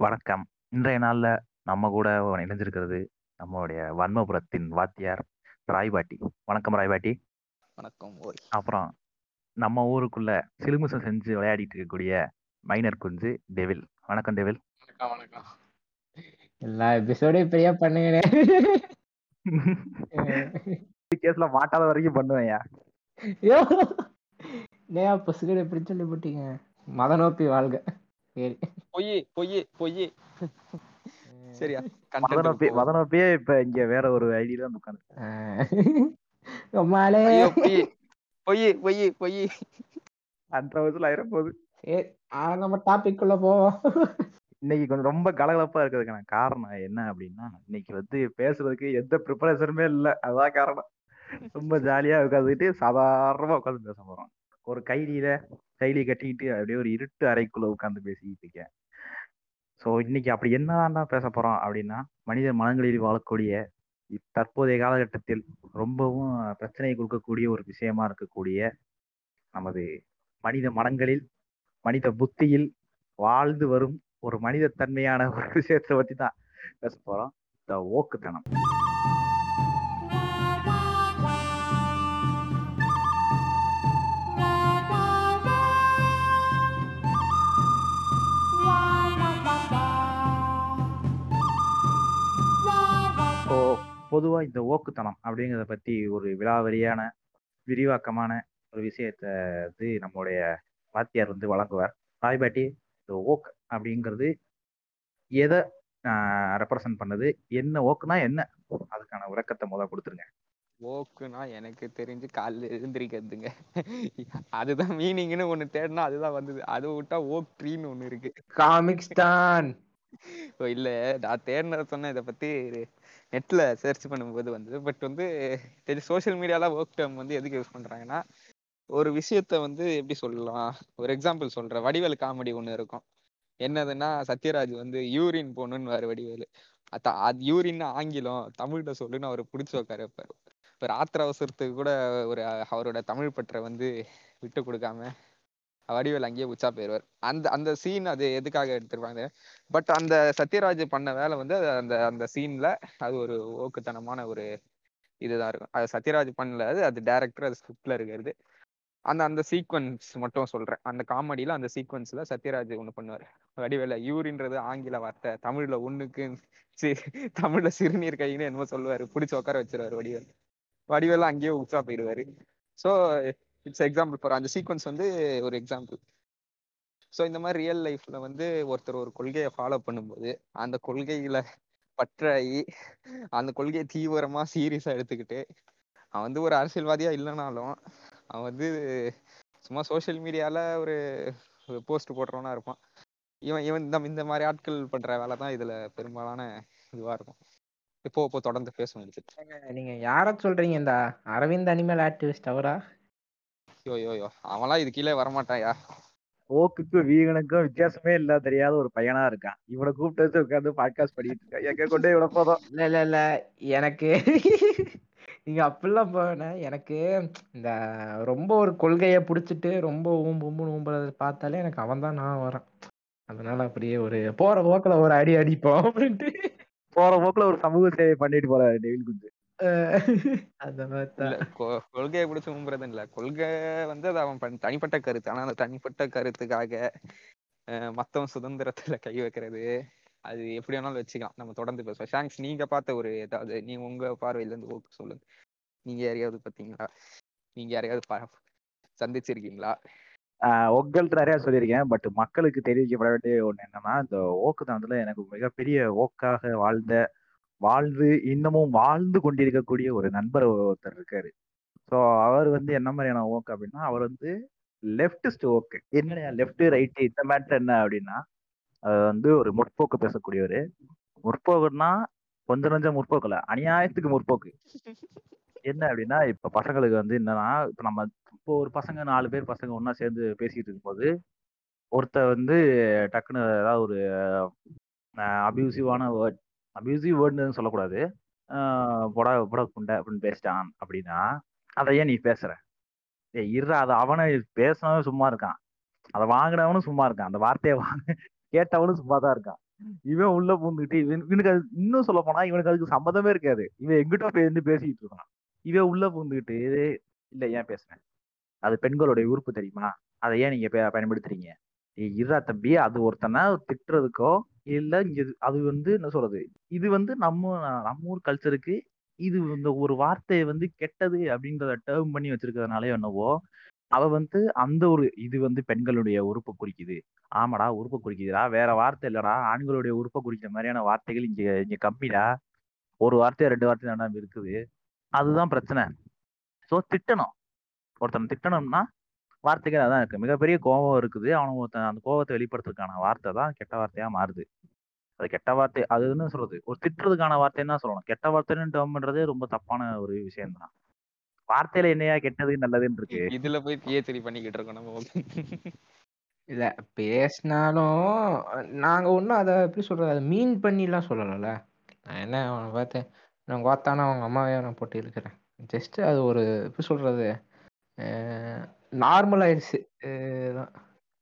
வணக்கம். இன்றைய நாள்ல நம்ம கூட இணைஞ்சிருக்கிறது நம்மளுடைய வன்மபுரத்தின் வாத்தியார் ராய்பாட்டி. வணக்கம் ராய்பாட்டி. வணக்கம் ஓய் அப்புறம் நம்ம ஊருக்குள்ள சிலுமிசம் செஞ்சு விளையாடிட்டு இருக்கக்கூடிய மைனர் குஞ்சு டெவில். வணக்கம் டெவில். வணக்கம் வணக்கம் எல்லா எபிசோடையும் இப்படியே பண்ணுங்கண்ணே கேஸ்ல மாட்டாத வரைக்கும் பண்ணுவேன்யா. ஐயோ நேயா பசுகள் எப்படி சொல்லி போட்டீங்க மத நோப்பி வாழ்க பொய் பொய் பொய். சரியா மதனப்பே இப்ப இங்க வேற ஒரு ஐடியில வந்து உட்காந்து பொய் பொய் பொய் பொய். அஞ்சரை வயசுல ஆயிரம் போகுது நம்ம டாபிக் குள்ள போவோம். இன்னைக்கு கொஞ்சம் ரொம்ப கலகலப்பா இருக்கிறதுக்கான காரணம் என்ன அப்படின்னா இன்னைக்கு வந்து பேசுறதுக்கு எந்த ப்ரிப்பரேஷனுமே இல்லை. அதான் காரணம். ரொம்ப ஜாலியா உட்காந்துக்கிட்டு சாதாரணமா உட்காந்து பேச போறோம். ஒரு கைலியில கைலி கட்டிக்கிட்டு அப்படியே ஒரு இருட்டு அறைக்குள்ள உட்காந்து பேசிக்கிட்டு இருக்கேன். ஸோ இன்னைக்கு அப்படி என்னதான்டா பேச போறோம் அப்படின்னா மனித மனங்களில் வாழக்கூடிய தற்போதைய காலகட்டத்தில் ரொம்பவும் பிரச்சனையை கொடுக்கக்கூடிய ஒரு விஷயமா இருக்கக்கூடிய நமது மனித மனங்களில் மனித புத்தியில் வாழ்ந்து வரும் ஒரு மனித தன்மையான ஒரு விஷயத்தை பத்தி தான் பேச போறோம் இந்த ஓக்குத்தனம் பொதுவா இந்த ஓக்குத்தனம் அப்படிங்கிறத பத்தி ஒரு விலாவரியான விரிவாக்கமான ஒரு விஷயத்த வந்து நம்மளுடைய வாத்தியார் வந்து வழங்குவார். ராய்பாட்டி இந்த ஓக் அப்படிங்கிறது எதை ரெப்ரசன்ட் பண்ணுது? என்ன ஓக்குனா என்ன? அதுக்கான விளக்கத்தை முதல் கொடுத்துருங்க. ஓக்குனா எனக்கு தெரிஞ்சு காலைல எழுந்திரிக்கிறதுங்க. அதுதான் மீனிங்னு ஒண்ணு தேடினா அதுதான் வந்தது. அதை விட்டா ஓக் ட்ரீன்னு ஒண்ணு இருக்கு. காமிக் ஸ்டான் ஓ, இல்ல. நான் தேடினத சொன்னேன். இதை பத்தி நெட்ல சர்ச் பண்ணும்போது வந்தது. பட் வந்து சோஷியல் மீடியால ஒர்க் டேம் வந்து எதுக்கு யூஸ் பண்றாங்கன்னா ஒரு விஷயத்த வந்து எப்படி சொல்லலாம்? ஒரு எக்ஸாம்பிள் சொல்றேன். வடிவேலு காமெடி ஒன்று இருக்கும். என்னதுன்னா சத்யராஜ் வந்து யூரின் போகணுன்னு வேற வடிவேலு அத அது யூரின் ஆங்கிலம். தமிழ்ல சொல்லுன்னு அவர் பிடிச்சி உட்கார வைப்பாரு ஒரு ஆத்திர அவசரத்துக்கு கூட ஒரு அவரோட தமிழ் பற்றை வந்து விட்டு கொடுக்காம வடிவேல் அங்கேயே உச்சா போயிடுவார் அந்த அந்த சீன் அது எதுக்காக எடுத்திருப்பாங்க? பட் அந்த சத்யராஜ் பண்ண வேலை வந்து அது அந்த அந்த சீன்ல அது ஒரு ஓக்குத்தனமான ஒரு இதுதான் இருக்கும். அது சத்யராஜ் பண்ணல அது அது டேரக்டர் அது ஸ்கிரிப்ட்ல இருக்கிறது. அந்த அந்த சீக்வன்ஸ் மட்டும் சொல்றேன். அந்த காமெடியில அந்த சீக்வன்ஸ்ல சத்யராஜ் ஒண்ணு பண்ணுவார். வடிவேல யூரின்றது ஆங்கில வார்த்தை. தமிழ்ல ஒண்ணுக்கு சி- தமிழ்ல சிறுநீர் கைன்னு என்னமோ சொல்லுவாரு. பிடிச்சி உட்கார வச்சிருவாரு வடிவேல். வடிவேல அங்கேயே உச்சா போயிடுவாரு ஸோ இட்ஸ் எக்ஸாம்பிள் ஃபார் அந்த சீக்வன்ஸ் வந்து ஒரு எக்ஸாம்பிள் ஸோ இந்த மாதிரி ரியல் லைஃப்ல வந்து ஒருத்தர் ஒரு கொள்கையை ஃபாலோ பண்ணும்போது அந்த கொள்கையில பற்றாயி அந்த கொள்கையை தீவிரமா சீரியஸா எடுத்துக்கிட்டு அவன் வந்து ஒரு அரசியல்வாதியா இல்லைனாலும் அவன் வந்து சும்மா சோஷியல் மீடியால ஒரு போஸ்ட் போடுறவனா இருப்பான். இவன் இவன் இந்த இந்த மாதிரி ஆட்கள் பண்ற வேலை தான் இதுல பெரும்பாலான இதுவா இருக்கும். இப்போ இப்போ தொடர்ந்து பேசணும் எடுத்து நீங்க யார சொல்றீங்க இந்த அரவிந்த் அனிமல் ஆக்டிவிஸ்ட் அவரா? யோ யோ யோ அவன்லாம் இது கீழே வரமாட்டாயா ஓக்குக்கும் வீகனுக்கும் வித்தியாசமே இல்ல தெரியாத ஒரு பையனா இருக்கான். இவனை கூப்பிட்டு வச்சு உட்காந்து பாட்காஸ்ட் பண்ணிட்டு இருக்கான் எங்க கொண்டே இவ்வளோ போதும். இல்ல இல்ல இல்ல. எனக்கு நீங்க அப்படிலாம் போன எனக்கு இந்த ரொம்ப ஒரு கொள்கையை புடிச்சிட்டு ரொம்ப ஊம்பு ஊம்புன்னு ஊம்புறத பார்த்தாலே எனக்கு அவன் தான் நான் வரேன் அதனால அப்படியே ஒரு போற போக்குல ஒரு அடி அடிப்போம் அப்படின்ட்டு. போற போக்குல ஒரு சமூக சேவை பண்ணிட்டு போறாரு டெவில் குஞ்சு. தான் கொள்கையை பிடிச்சி உம்புறது இல்ல. கொள்கை வந்து அது அவன் பண்- தனிப்பட்ட கருத்து. ஆனா அந்த தனிப்பட்ட கருத்துக்காக அஹ், மத்தவன் சுதந்திரத்துல கை வைக்கிறது அது எப்படி வேணாலும் வச்சுக்கலாம். நம்ம தொடர்ந்து பேசுவோம். ஷாங்ஸ் நீங்க பார்த்த ஒரு ஏதாவது நீங்க உங்க பார்வையில இருந்து சொல்லுங்க. நீங்க யாரையாவது பாத்தீங்களா நீங்க யாரையாவது பா சந்திச்சிருக்கீங்களா? ஆஹ் உங்கள்ட்ட நிறைய சொல்லியிருக்கேன். பட் மக்களுக்கு தெரிவிக்கப்பட வேண்டிய ஒண்ணு என்னன்னா இந்த ஓக்குத்தனத்துல எனக்கு மிகப்பெரிய ஓக்காக வாழ்ந்த வாழ்ந்து இன்னமும் வாழ்ந்து கொண்டிருக்கக்கூடிய ஒரு நண்பர் ஒருத்தர் இருக்காரு. ஸோ அவர் வந்து என்ன மாதிரியான ஓக்கு அப்படின்னா அவர் வந்து லெஃப்டிஸ்ட் ஓக்கு என்ன லெஃப்ட் ரைட்டு இந்த மேட்டர் என்ன அப்படின்னா அது வந்து ஒரு முற்போக்கு பேசக்கூடியவர். முற்போக்குன்னா கொஞ்சம் கொஞ்சம் இல்லை அநியாயத்துக்கு முற்போக்கு. என்ன அப்படின்னா இப்ப பசங்களுக்கு வந்து என்னன்னா இப்ப நம்ம இப்போ ஒரு பசங்க நாலு பேர் பசங்க ஒன்றா சேர்ந்து பேசிட்டு இருக்கும்போது ஒருத்தர் வந்து டக்குன்னு ஏதாவது ஒரு அபியூசிவான வேர்ட் அபியூசிவ் வேர்டுன்னு சொல்லக்கூடாது. புடா பொடா குண்டை அப்படின்னு பேசிட்டான் அப்படின்னா அதை ஏன் நீ பேசுற? ஏய் இருடா அதை அவனை பேசினவன் சும்மா இருக்கான். அதை வாங்கினவனும் சும்மா இருக்கான். அந்த வார்த்தையை வாங்க கேட்டவனும் சும்மா தான் இருக்கான். இவன் உள்ள பூந்துட்டு இவன் இவனுக்கு அது இன்னும் சொல்ல போனா இவனுக்கு அதுக்கு சம்மந்தமே இருக்காது. இவன் எங்கிட்ட பேருந்து பேசிக்கிட்டு இருக்கான். இவன் உள்ள பூந்துக்கிட்டு இல்லை ஏன் பேசுனேன் அது பெண்களுடைய உறுப்பு தெரியுமா? அதை ஏன் நீங்க பே- பயன்படுத்துறீங்க? ஏய், இருடா தம்பி அது ஒருத்தனை திட்டுறதுக்கோ இல்ல இங்க இது- அது வந்து என்ன சொல்றது? இது வந்து நம்ம நம்ம ஊர் கல்ச்சருக்கு இது இந்த ஒரு வார்த்தையை வந்து கெட்டது அப்படின்றத டேர்ம் பண்ணி வச்சிருக்கிறதுனால என்னவோ அவ வந்து அந்த ஒரு இது வந்து பெண்களுடைய உறுப்பை குறிக்குது. ஆமாடா உறுப்பை குறிக்குதுடா. வேற வார்த்தை இல்லடா. ஆண்களுடைய உறுப்பை குறிக்கிற மாதிரியான வார்த்தைகள் இங்க இங்க கம்மிடா. ஒரு வார்த்தையா ரெண்டு வார்த்தை தான்டா இருக்குது. அதுதான் பிரச்சனை. சோ திட்டணும். ஒருத்தனை திட்டணும்னா வார்த்தைகள் அதான் இருக்கு. மிகப்பெரிய கோபம் இருக்குது. அவனுக்கு ஒருத்தன் அந்த கோபத்தை வெளிப்படுத்துறதுக்கான வார்த்தை தான் கெட்ட வார்த்தையா மாறுது. அது கெட்ட வார்த்தை அது என்ன சொல்றது? ஒரு திட்டுறதுக்கான வார்த்தைன்னு தான் சொல்லணும். கெட்ட வார்த்தைன்னு டேர்ம் பண்றதே ரொம்ப தப்பான ஒரு விஷயம் தான். வார்த்தையில என்னையா கெட்டது நல்லதுன்னு இருக்கு. இதுல போய் பிஹெச்டி பண்ணிக்கிட்டு இருக்கோம் நம்ம இல்ல பேசினாலும் நாங்க ஒன்றும் அதை எப்படி சொல்றது? அதை மீன் பண்ணிலாம் சொல்லலைல்ல. நான் என்ன அவனை பார்த்தேன்? நான் கோத்தானா அவங்க அம்மாவே நான் போட்டு இருக்கிறேன் ஜஸ்ட் அது ஒரு எப்படி சொல்றது? நார்மல் ஆயிடுச்சு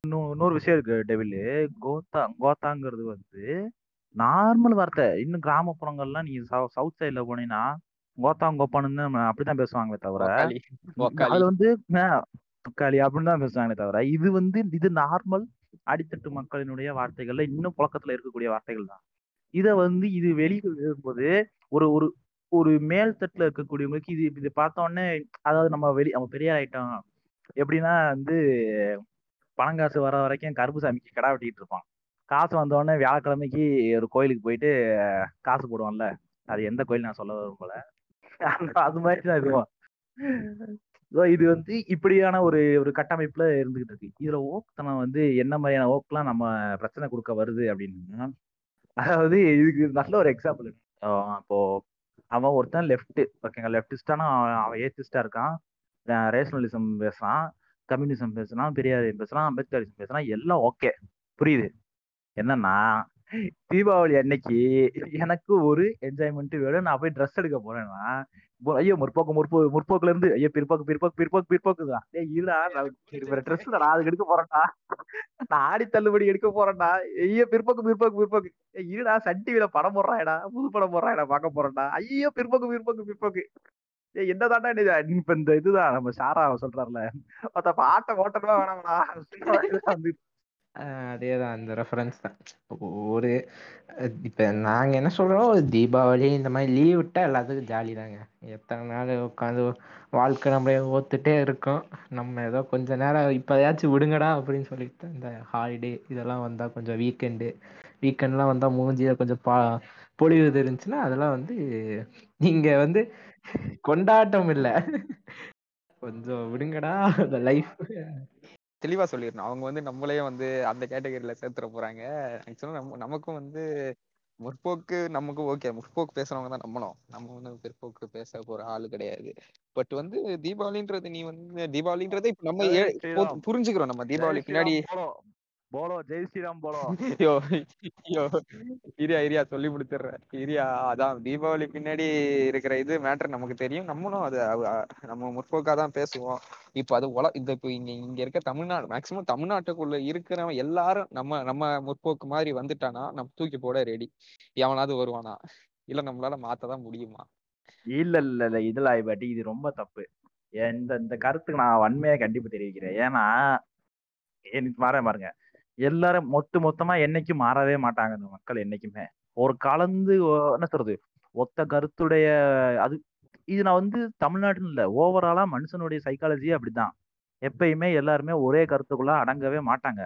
இன்னொரு விஷயம் இருக்கு டெவிலு. கோத்தா கோத்தாங்கிறது வந்து நார்மல் வார்த்தை. இன்னும் கிராமப்புறங்கள்லாம் நீங்க சவுத் சைட்ல போனீங்கன்னா கோத்தாங் கோப்பான்னு நம்ம அப்படித்தான் பேசுவாங்களே தவிர அது வந்து தக்காளி அப்படின்னு தான் பேசுவாங்களே தவிர இது வந்து இது நார்மல் அடித்தட்டு மக்களினுடைய வார்த்தைகள்ல இன்னும் புழக்கத்துல இருக்கக்கூடிய வார்த்தைகள் தான். இத வந்து இது வெளியே வரும்போது ஒரு ஒரு ஒரு மேல் தட்டுல இருக்கக்கூடியவங்களுக்கு இது இது பார்த்த உடனே அதாவது நம்ம வெளி நம்ம பெரிய ஆயிட்டோம் எப்படின்னா வந்து பணங்காசு வர வரைக்கும் கருப்பு சாமிக்கு கிடா வெட்டிட்டு இருப்பான். காசு வந்த உடனே வியாழக்கிழமைக்கு ஒரு கோயிலுக்கு போயிட்டு காசு போடுவான்ல. அது எந்த கோயில் நான் சொல்ல விரும்பல. அந்த அது மாதிரி தான் So இது வந்து இப்படியான ஒரு ஒரு கட்டமைப்புல இருந்துகிட்டு இருக்கு. இதுல ஓக்தனம் வந்து என்ன மாதிரியான ஓக்கெல்லாம் நம்ம பிரச்சனை கொடுக்க வருது அப்படின்னா அதாவது இதுக்கு நல்ல ஒரு எக்ஸாம்பிள் இப்போ அவன் ஒருத்தன் லெஃப்ட் ஓகேங்க லெஃப்டிஸ்டானா அவன் ஏத்திஸ்டா இருக்கான். ரேஷனலிசம் பேசுறான் கம்யூனிசம் பேசுறான் பெரியாரியம் பேசுறான் அம்பேத்கரிசம் பேசுறான் எல்லாம் ஓகே புரியுது? என்னன்னா தீபாவளி அன்னைக்கு எனக்கு ஒரு என்ஜாய்மெண்ட் வேணும். நான் போய் ட்ரெஸ் எடுக்க போறேன்னா ஐயோ முற்போக்கு முற்போ முற்போக்குல இருந்து ஐயோ பிற்போக்கு பிற்போக்கு பிற்போக்கு பிற்போக்கு தான். இல்லடா நான் ட்ரெஸ் நான் அதுக்கு எடுக்க போறேன்டா. நான் ஆடி தள்ளுபடி எடுக்க போறேன்டா. ஐயோ பிற்போக்கு பிற்போக்கு பிற்போக்கு. இருடா சன் டிவில படம் போடுறாடா புது படம் போடுறாடா பார்க்க போறேன்டா. ஐயோ பிற்போக்கு பிற்போக்கு பிற்போக்கு. என்னதான்டா இது? நீ இப்ப இந்த இதுதான் நம்ம சாரா சொல்றாருல. மத்த ஆட்டம் ஓட்டமா வேணாம்டா? அதேதான் அந்த ரெஃபரன்ஸ் தான். ஒரு இப்ப நாங்க என்ன சொல்றோம்? தீபாவளி இந்த மாதிரி லீவ் விட்டா எல்லாத்துக்கும் ஜாலி தாங்க. எத்தனை நாள் உட்காந்து வாழ்க்கை நம்ம ஓத்துட்டே இருக்கோம். நம்ம ஏதோ கொஞ்ச நேரம் இப்போயாச்சும் விடுங்கடா அப்படின்னு சொல்லிட்டு இந்த ஹாலிடே இதெல்லாம் வந்தா கொஞ்சம் வீக்கெண்டு வீக்கெண்ட்லாம் வந்தா மூஞ்சியில கொஞ்சம் பா பொழிவு இருந்துச்சுன்னா அதெல்லாம் வந்து நீங்க வந்து கொண்டாட்டம் இல்லை. கொஞ்சம் விடுங்கடா அந்த லைஃப் தெளிவா சொல்லிடணும். அவங்க வந்து நம்மளே வந்து அந்த கேட்டகரியில சேர்த்துற போறாங்க. ஆக்சுவலா நம்ம நமக்கும் வந்து முற்போக்கு நமக்கு ஓகே முற்போக்கு பேசுறவங்க தான் நம்பணும் நம்ம வந்து பிற்போக்கு பேச போற ஆளு கிடையாது. பட் வந்து தீபாவளின்றது நீ வந்து தீபாவளின்றதை இப்ப நம்ம புரிஞ்சுக்கிறோம் நம்ம. தீபாவளி பின்னாடி போலோ ஜெய் ஸ்ரீராம் போலோ. ஐயோ ஐயோ இரியா இரியா சொல்லி முடிச்சிடுறேன். இரியா அதான் தீபாவளி பின்னாடி இருக்கிற இது மேட்டர் நமக்கு தெரியும். நம்மளும் அது நம்ம முற்போக்கா தான் பேசுவோம். இப்ப அது உல இந்த இப்போ இங்க இங்க இருக்க தமிழ்நாடு மேக்சிமம் தமிழ்நாட்டுக்குள்ள இருக்கிறவன் எல்லாரும் நம்ம நம்ம முற்போக்கு மாதிரி வந்துட்டானா நம்ம தூக்கி போட ரெடி எவனாவது வருவானா? இல்ல நம்மளால மாத்ததான் முடியுமா? இல்ல இல்ல இல்ல இதுல பட் இது ரொம்ப தப்பு. இந்த இந்த கருத்துக்கு நான் வன்மையா கண்டிப்பு தெரிவிக்கிறேன். ஏன்னா எனக்கு மாற பாருங்க எல்லாரும் மொத்த மொத்தமா என்னைக்கும் மாறவே மாட்டாங்க இந்த மக்கள் என்னைக்குமே. ஒரு கலந்து என்ன சொல்றது? ஒத்த கருத்துடைய அது இது நான் வந்து தமிழ்நாட்டுன்னு இல்ல ஓவராலா மனுஷனுடைய சைக்காலஜியே அப்படிதான் எப்பயுமே எல்லாருமே ஒரே கருத்துக்குள்ள அடங்கவே மாட்டாங்க.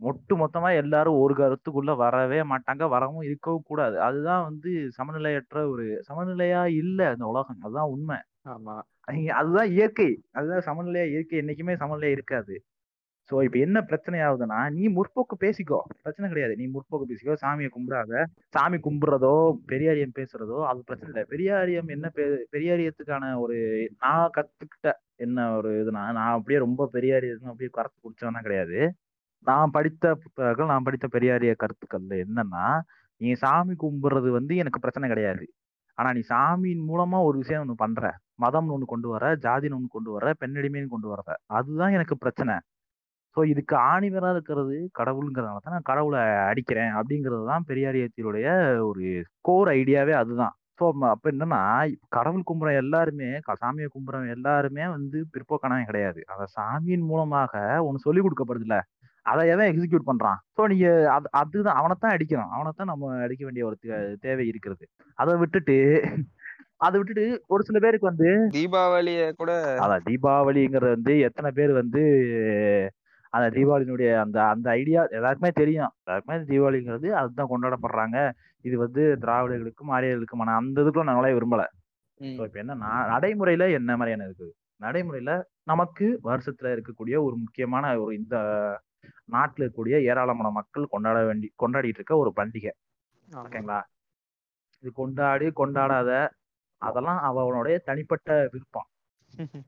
ஒட்டு மொத்தமா எல்லாரும் ஒரு கருத்துக்குள்ள வரவே மாட்டாங்க வரவும் இருக்கவும் கூடாது. அதுதான் வந்து சமநிலையற்ற ஒரு சமநிலையா இல்ல அந்த உலகம். அதுதான் உண்மை. ஆமா. அதுதான் இயற்கை. அதுதான் சமநிலையா இயற்கை. என்னைக்குமே சமநிலை இருக்காது. சோ இப்ப என்ன பிரச்சனை ஆகுதுன்னா நீ முற்போக்கு பேசிக்கோ. பிரச்சனை கிடையாது. நீ முற்போக்கு பேசிக்கோ சாமியை கும்பிடாத. சாமி கும்பிடுறதோ பெரியாரியம் பேசுறதோ அது பிரச்சனை இல்லை. பெரியாரியம் என்ன பெ- பெரியாரியத்துக்கான ஒரு நான் கத்துக்கிட்ட என்ன ஒரு இதுனா நான் அப்படியே ரொம்ப பெரியாரியம் அப்படியே கருத்து குடிச்சவனா கிடையாது. நான் படித்த புத்தகங்கள் நான் படித்த பெரியாரிய கருத்துக்கள்ல என்னன்னா நீ சாமி கும்பிடுறது வந்து எனக்கு பிரச்சனை கிடையாது. ஆனா நீ சாமியின் மூலமா ஒரு விஷயம் ஒன்று பண்ற. மதம்னு ஒன்று கொண்டு வர ஜாதின்னு ஒன்று கொண்டு வர பெண்ணடிமைன்னு கொண்டு வர்ற அதுதான் எனக்கு பிரச்சனை. ஸோ இதுக்கு ஆணிவரா இருக்கிறது கடவுளுங்கிறதுனால தான் நான் கடவுளை அடிக்கிறேன் அப்படிங்கிறது தான் பெரியார் இயக்கத்தினுடைய ஒரு கோர் ஐடியாவே அதுதான். ஸோ அப்ப என்னன்னா கடவுள் கும்புற எல்லாருமே சாமியை கும்புறவங்க எல்லாருமே வந்து பிற்போக்கானவன் கிடையாது. அந்த சாமியின் மூலமாக ஒன்று சொல்லி கொடுக்கப்படுதுல்ல. அதை எவன் எக்ஸிக்யூட் பண்றான்? ஸோ நீங்க அது அதுதான் அவனைத்தான் அடிக்கணும். அவனைத்தான் நம்ம அடிக்க வேண்டிய ஒரு தேவை இருக்கிறது. அதை விட்டுட்டு அதை விட்டுட்டு ஒரு சில பேருக்கு வந்து தீபாவளிய கூட அதான் தீபாவளிங்கிறது வந்து எத்தனை பேர் வந்து அந்த தீபாவளியினுடைய அந்த அந்த ஐடியா எல்லாருக்குமே தெரியும். எல்லாருக்குமே தீபாவளிங்கிறது அதுதான் கொண்டாடப்படுறாங்க. இது வந்து திராவிடர்களுக்கும் ஆரியர்களுக்குமான அந்த இதுக்குள்ள நுழைய விரும்பல. இப்போ என்னன்னா நடைமுறையில என்ன மாதிரியான இருக்குது? நடைமுறையில நமக்கு வருஷத்துல இருக்கக்கூடிய ஒரு முக்கியமான ஒரு இந்த நாட்டுல இருக்கக்கூடிய ஏராளமான மக்கள் கொண்டாட வேண்டி கொண்டாடிட்டு இருக்க ஒரு பண்டிகை. ஓகேங்களா? இது கொண்டாடி கொண்டாடாத அதெல்லாம் அவனுடைய தனிப்பட்ட விருப்பம்.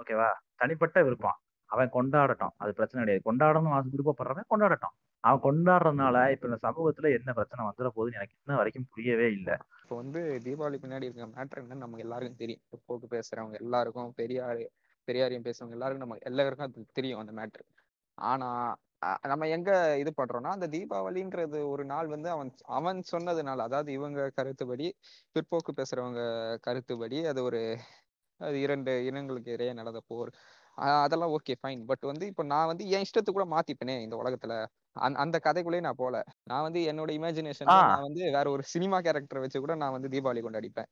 ஓகேவா? தனிப்பட்ட விருப்பம். அவன் கொண்டாடட்டும். அது பிரச்சனை கிடையாது. கொண்டாடணும் அது விருப்பப்படுறவன் கொண்டாடட்டும். அவன் கொண்டாடுறதுனால இப்ப இந்த சமூகத்துல என்ன பிரச்சனை வந்துட போகுதுன்னு எனக்கு இன்ன வரைக்கும் புரியவே இல்லை. இப்போ வந்து தீபாவளி பின்னாடி இருக்க மேட்டர் என்னன்னு நமக்கு எல்லாருக்கும் தெரியும். போக்கு பேசுறவங்க எல்லாருக்கும் பெரியார் பெரியாரையும் பேசுறவங்க எல்லாருக்கும் நம்ம எல்லாருக்கும் அது தெரியும் அந்த மேட்ரு ஆனா நம்ம எங்க இது பண்றோம்னா அந்த தீபாவளின்றது ஒரு நாள் வந்து அவன் அவன் சொன்னதுனால அதாவது இவங்க கருத்துப்படி பிற்போக்கு பேசுறவங்க கருத்துப்படி அது ஒரு அது இரண்டு இனங்களுக்கு இடையே நடந்த போர். அதெல்லாம் ஓகே ஃபைன். பட் வந்து இப்போ நான் வந்து என் இஷ்டத்துக்கு கூட மாத்திப்பேனே இந்த உலகத்துல. அந்த அந்த கதைக்குள்ளேயே நான் போல. நான் வந்து என்னோட இமேஜினேஷன்ல ஆ. நான் வந்து வேற ஒரு சினிமா கேரக்டர் வச்சு கூட நான் வந்து தீபாவளி கொண்டாடிப்பேன்.